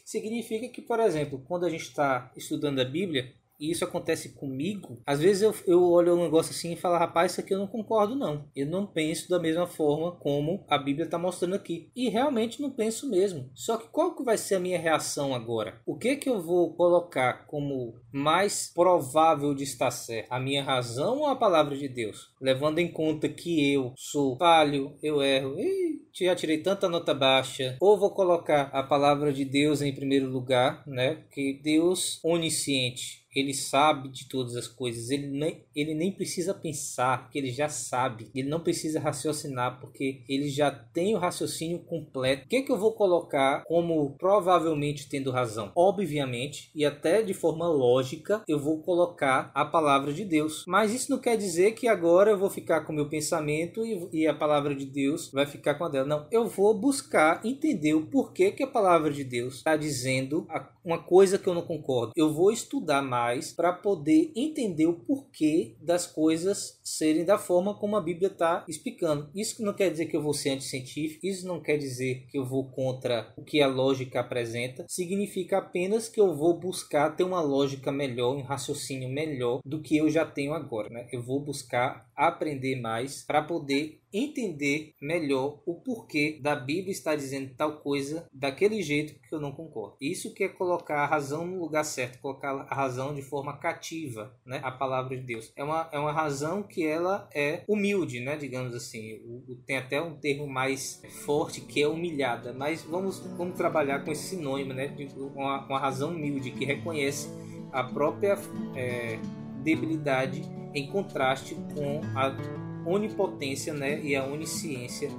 Significa que, por exemplo, quando a gente está estudando a Bíblia, e isso acontece comigo, às vezes eu, eu olho um negócio assim e falo, rapaz, isso aqui eu não concordo não. Eu não penso da mesma forma como a Bíblia está mostrando aqui. E realmente não penso mesmo. Só que qual que vai ser a minha reação agora? O que que eu vou colocar como mais provável de estar certo? A minha razão ou a palavra de Deus? Levando em conta que eu sou falho, eu erro, e já tirei tanta nota baixa. Ou vou colocar a palavra de Deus em primeiro lugar, né? Porque Deus onisciente ele sabe de todas as coisas, ele nem, ele nem precisa pensar, porque ele já sabe, ele não precisa raciocinar, porque ele já tem o raciocínio completo. O que, é que eu vou colocar como provavelmente tendo razão? Obviamente, e até de forma lógica, eu vou colocar a palavra de Deus. Mas isso não quer dizer que agora eu vou ficar com o meu pensamento e, e a palavra de Deus vai ficar com a dela. Não, eu vou buscar entender o porquê que a palavra de Deus está dizendo uma coisa que eu não concordo. Eu vou estudar mais para poder entender o porquê das coisas serem da forma como a Bíblia está explicando. Isso não quer dizer que eu vou ser anticientífico, isso não quer dizer que eu vou contra o que a lógica apresenta, significa apenas que eu vou buscar ter uma lógica melhor, um raciocínio melhor do que eu já tenho agora. Né? Eu vou buscar aprender mais para poder entender melhor o porquê da Bíblia estar dizendo tal coisa daquele jeito que eu não concordo. Isso que é colocar a razão no lugar certo, colocar a razão de forma cativa, né? A palavra de Deus. É uma, é uma razão que ela é humilde, né? Digamos assim. O, tem até um termo mais forte que é humilhada, mas vamos, vamos trabalhar com esse sinônimo, né? Uma, uma razão humilde que reconhece a própria é, debilidade em contraste com a onipotência né, e a onisciência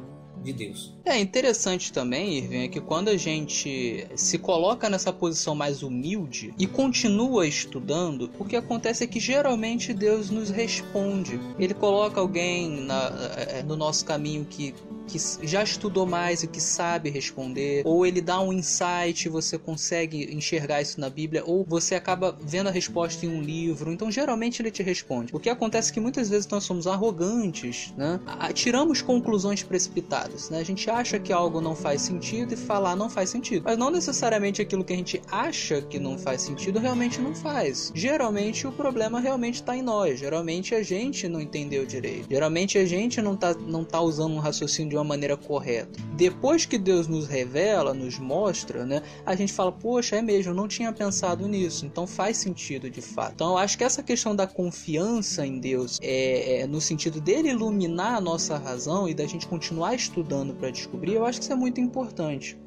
de Deus. É interessante também, Irving, é que quando a gente se coloca nessa posição mais humilde e continua estudando, o que acontece é que geralmente Deus nos responde. Ele coloca alguém na, é, no nosso caminho que que já estudou mais e que sabe responder, ou ele dá um insight, você consegue enxergar isso na Bíblia, ou você acaba vendo a resposta em um livro. Então, geralmente ele te responde. O que acontece é que muitas vezes nós somos arrogantes, né? Tiramos conclusões precipitadas, né? A gente acha que algo não faz sentido e falar não faz sentido, mas não necessariamente aquilo que a gente acha que não faz sentido realmente não faz. Geralmente o problema realmente está em nós. Geralmente a gente não entendeu direito. Geralmente a gente não está não tá usando um raciocínio de uma maneira correta. Depois que Deus nos revela, nos mostra, né, a gente fala, poxa, é mesmo, eu não tinha pensado nisso, então faz sentido de fato. Então eu acho que essa questão da confiança em Deus, é, é no sentido dele iluminar a nossa razão e da gente continuar estudando para descobrir, eu acho que isso é muito importante.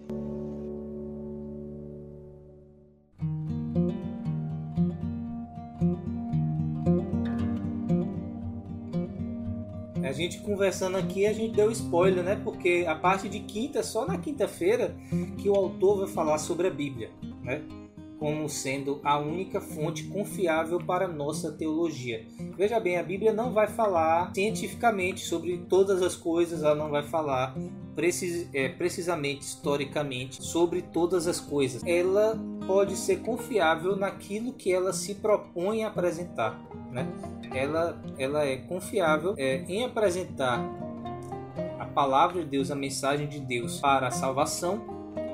Gente conversando aqui, a gente deu spoiler, né? Porque a parte de quinta, só na quinta-feira, que o autor vai falar sobre a Bíblia, né? Como sendo a única fonte confiável para nossa teologia. Veja bem, a Bíblia não vai falar cientificamente sobre todas as coisas, ela não vai falar precis, é, precisamente, historicamente, sobre todas as coisas. Ela pode ser confiável naquilo que ela se propõe a apresentar. Né? Ela, ela é confiável é, em apresentar a palavra de Deus, a mensagem de Deus para a salvação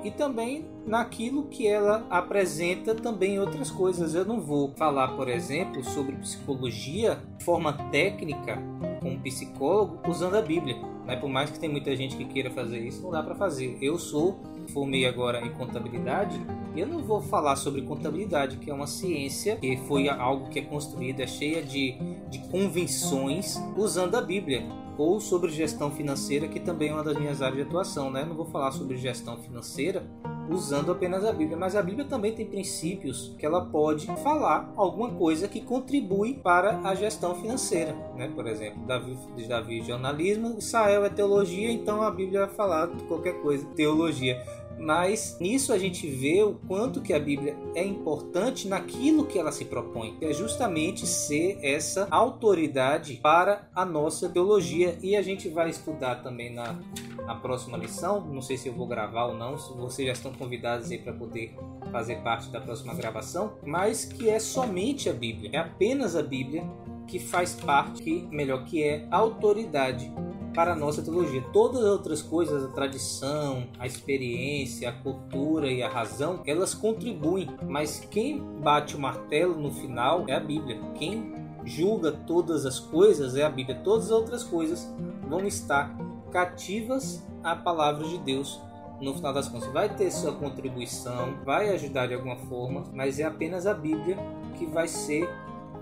e também naquilo que ela apresenta também outras coisas. Eu não vou falar, por exemplo, sobre psicologia de forma técnica com um psicólogo usando a Bíblia. Né? Por mais que tem muita gente que queira fazer isso, não dá para fazer. Eu sou formei agora em contabilidade eu não vou falar sobre contabilidade, que é uma ciência que foi algo que é construída, é cheia de, de convenções usando a Bíblia ou sobre gestão financeira, que também é uma das minhas áreas de atuação, né? Não vou falar sobre gestão financeira usando apenas a Bíblia, mas a Bíblia também tem princípios que ela pode falar alguma coisa que contribui para a gestão financeira, né? Por exemplo, Davi, Davi jornalismo, Israel é teologia, então a Bíblia vai falar de qualquer coisa, teologia mas nisso a gente vê o quanto que a Bíblia é importante naquilo que ela se propõe, que é justamente ser essa autoridade para a nossa teologia. E a gente vai estudar também na, na próxima lição, não sei se eu vou gravar ou não, se vocês já estão convidados aí para poder fazer parte da próxima gravação, mas que é somente a Bíblia, é apenas a Bíblia que faz parte, que melhor que é autoridade para a nossa teologia. Todas as outras coisas, a tradição, a experiência, a cultura e a razão, elas contribuem, mas quem bate o martelo no final é a Bíblia. Quem julga todas as coisas é a Bíblia. Todas as outras coisas vão estar cativas à palavra de Deus no final das contas. Vai ter sua contribuição, vai ajudar de alguma forma, mas é apenas a Bíblia que vai ser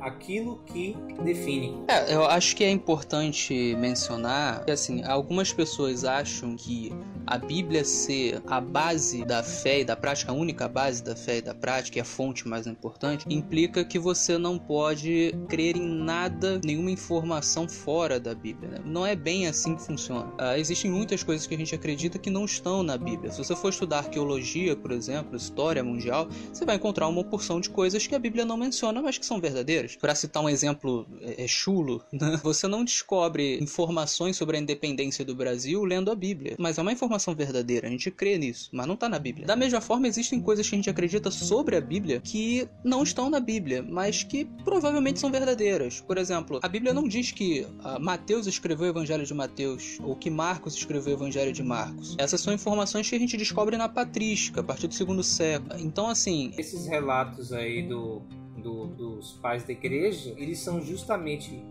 aquilo que define. É, eu acho que é importante mencionar que assim, algumas pessoas acham que a Bíblia ser a base da fé e da prática, a única base da fé e da prática, e a fonte mais importante, implica que você não pode crer em nada, nenhuma informação fora da Bíblia. Né? Não é bem assim que funciona. Uh, existem muitas coisas que a gente acredita que não estão na Bíblia. Se você for estudar arqueologia, por exemplo, história mundial, você vai encontrar uma porção de coisas que a Bíblia não menciona, mas que são verdadeiras. Para citar um exemplo é, é chulo, né? você não descobre informações sobre a independência do Brasil lendo a Bíblia, mas é uma informação verdadeira, a gente crê nisso, mas não está na Bíblia. Da mesma forma, existem coisas que a gente acredita sobre a Bíblia que não estão na Bíblia, mas que provavelmente são verdadeiras. Por exemplo, a Bíblia não diz que uh, Mateus escreveu o Evangelho de Mateus ou que Marcos escreveu o Evangelho de Marcos. Essas são informações que a gente descobre na patrística, a partir do segundo século. Então, assim. Esses relatos aí do, do, dos pais da igreja, eles são justamente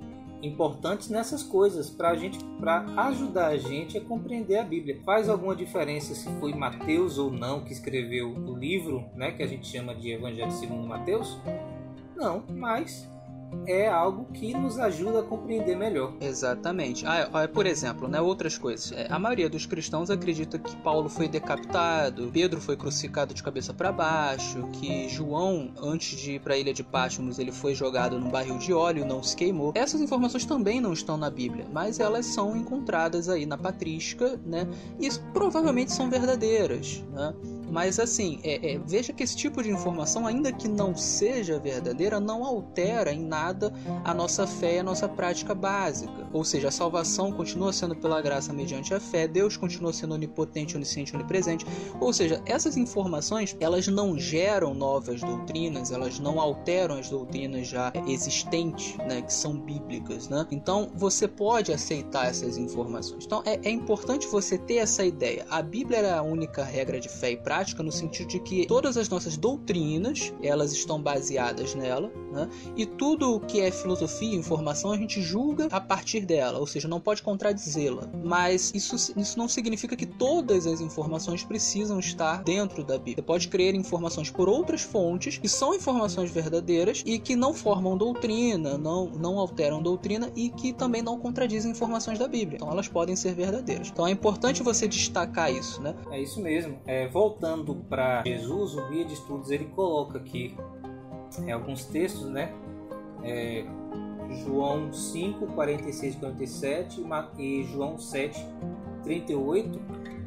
importantes nessas coisas para a gente para ajudar a gente a compreender a Bíblia. Faz alguma diferença se foi Mateus ou não que escreveu o livro, né, que a gente chama de Evangelho segundo Mateus? Não, mas é algo que nos ajuda a compreender melhor. Exatamente. Ah, por exemplo, né, outras coisas. É, a maioria dos cristãos acredita que Paulo foi decapitado, Pedro foi crucificado de cabeça para baixo, que João, antes de ir para a ilha de Patmos, ele foi jogado num barril de óleo, não se queimou. Essas informações também não estão na Bíblia, mas elas são encontradas aí na patrística, né? E provavelmente são verdadeiras, né? Mas assim, é, é, veja que esse tipo de informação, ainda que não seja verdadeira, não altera em nada a nossa fé e a nossa prática básica. Ou seja, a salvação continua sendo pela graça mediante a fé, Deus continua sendo onipotente, onisciente, onipresente. Ou seja, essas informações, elas não geram novas doutrinas, elas não alteram as doutrinas já existentes, né, que são bíblicas. Né? Então, você pode aceitar essas informações. Então, é, é importante você ter essa ideia. A Bíblia é a única regra de fé e prática prática no sentido de que todas as nossas doutrinas elas estão baseadas nela, né? E tudo o que é filosofia, informação, a gente julga a partir dela, ou seja, não pode contradizê-la. Mas isso, isso não significa que todas as informações precisam estar dentro da Bíblia. Você pode crer informações por outras fontes que são informações verdadeiras e que não formam doutrina, não, não alteram doutrina e que também não contradizem informações da Bíblia. Então elas podem ser verdadeiras. Então é importante você destacar isso, né? É isso mesmo. É, voltando voltando para Jesus, o guia de estudos ele coloca aqui é, alguns textos, né? É, João 5, 46 e 47 e João 7, 38,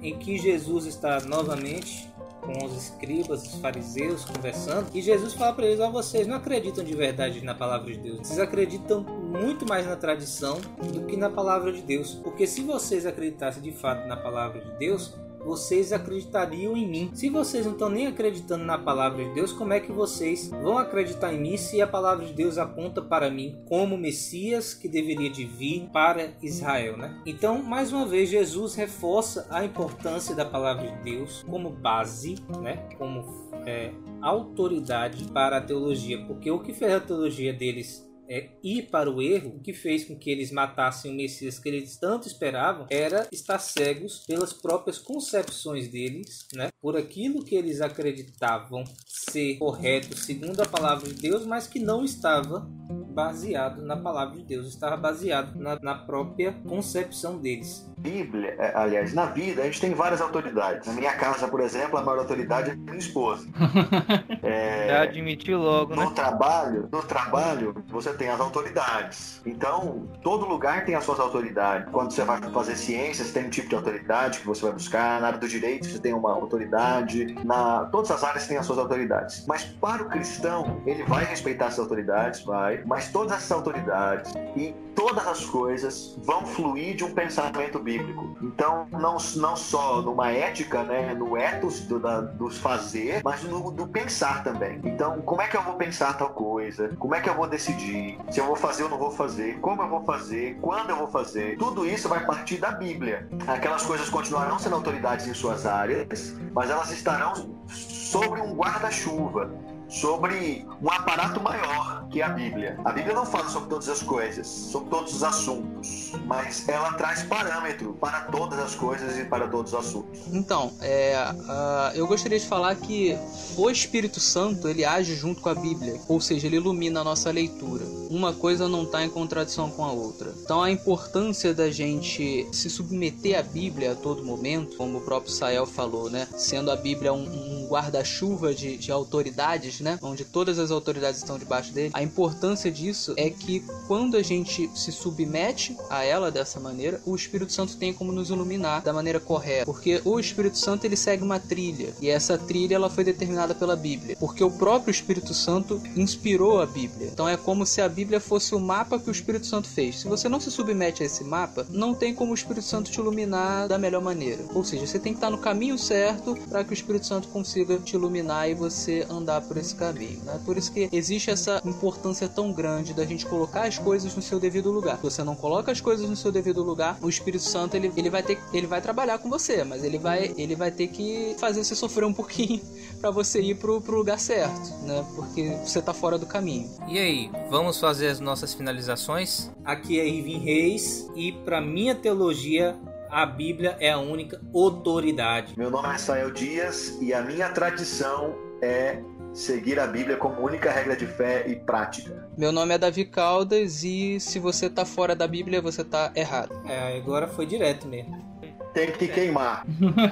em que Jesus está novamente com os escribas, os fariseus conversando, e Jesus fala para eles: "Ó, vocês não acreditam de verdade na palavra de Deus. Vocês acreditam muito mais na tradição do que na palavra de Deus. Porque se vocês acreditassem de fato na palavra de Deus, vocês acreditariam em mim. Se vocês não estão nem acreditando na palavra de Deus, como é que vocês vão acreditar em mim se a palavra de Deus aponta para mim como Messias que deveria de vir para Israel, né? Então, mais uma vez, Jesus reforça a importância da palavra de Deus como base, né? Como é, autoridade para a teologia, porque o que fez a teologia deles é, ir para o erro, o que fez com que eles matassem o Messias que eles tanto esperavam, era estar cegos pelas próprias concepções deles, né? por aquilo que eles acreditavam ser correto segundo a palavra de Deus, mas que não estava baseado na palavra de Deus, estava baseado na, na própria concepção deles. Bíblia, é, aliás, na vida, a gente tem várias autoridades. Na minha casa, por exemplo, a maior autoridade é minha esposa. É, Já admitiu logo, no né? Trabalho, no trabalho, você tem as autoridades. Então, todo lugar tem as suas autoridades. Quando você vai fazer ciências, tem um tipo de autoridade que você vai buscar. Na área do direito, você tem uma autoridade. Na todas as áreas têm as suas autoridades. Mas para o cristão, ele vai respeitar essas autoridades, vai. Mas todas essas autoridades e todas as coisas vão fluir de um pensamento bíblico bíblico. Então, não, não só numa ética, né, no ethos do, da, dos fazer, mas no do pensar também. Então, como é que eu vou pensar tal coisa? Como é que eu vou decidir se eu vou fazer ou não vou fazer? Como eu vou fazer? Quando eu vou fazer? Tudo isso vai partir da Bíblia. Aquelas coisas continuarão sendo autoridades em suas áreas, mas elas estarão sobre um guarda-chuva sobre um aparato maior que a Bíblia. A Bíblia não fala sobre todas as coisas, sobre todos os assuntos, mas ela traz parâmetro para todas as coisas e para todos os assuntos. Então, é, uh, eu gostaria de falar que o Espírito Santo ele age junto com a Bíblia, ou seja, ele ilumina a nossa leitura. Uma coisa não está em contradição com a outra. Então, a importância da gente se submeter à Bíblia a todo momento, como o próprio Sael falou, né? Sendo a Bíblia um, um guarda-chuva de, de autoridades né? Onde todas as autoridades estão debaixo dele. A importância disso é que quando a gente se submete a ela dessa maneira, o Espírito Santo tem como nos iluminar da maneira correta, porque o Espírito Santo ele segue uma trilha e essa trilha ela foi determinada pela Bíblia, porque o próprio Espírito Santo inspirou a Bíblia. Então é como se a Bíblia fosse o mapa que o Espírito Santo fez. Se você não se submete a esse mapa, não tem como o Espírito Santo te iluminar da melhor maneira. Ou seja, você tem que estar no caminho certo para que o Espírito Santo consiga te iluminar e você andar por esse esse caminho. Né? Por isso que existe essa importância tão grande da gente colocar as coisas no seu devido lugar. Se você não coloca as coisas no seu devido lugar, o Espírito Santo ele, ele vai ter ele vai trabalhar com você, mas ele vai ele vai ter que fazer você sofrer um pouquinho para você ir pro, pro lugar certo, né? Porque você tá fora do caminho. E aí, vamos fazer as nossas finalizações? Aqui é Irving Reis e para minha teologia a Bíblia é a única autoridade. Meu nome é Sael Dias e a minha tradição é seguir a Bíblia como única regra de fé e prática. Meu nome é Davi Caldas e se você tá fora da Bíblia, você tá errado. É, agora foi direto mesmo. Tem que queimar.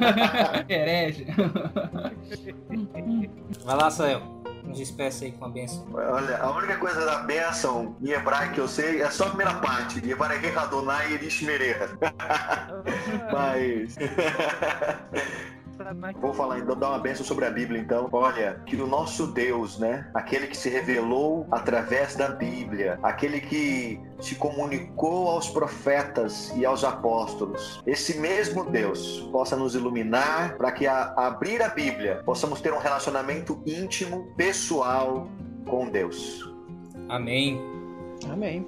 Herege. Vai lá, Sael. Nos despeça aí com a benção. Olha, a única coisa da benção em hebraico que eu sei é só a primeira parte. Yevareke Adonai Elish Vou falar então, dar uma benção sobre a Bíblia então. Olha, que o nosso Deus, né? Aquele que se revelou através da Bíblia, aquele que se comunicou aos profetas e aos apóstolos, esse mesmo Deus possa nos iluminar para que, a abrir a Bíblia, possamos ter um relacionamento íntimo, pessoal com Deus. Amém. Amém.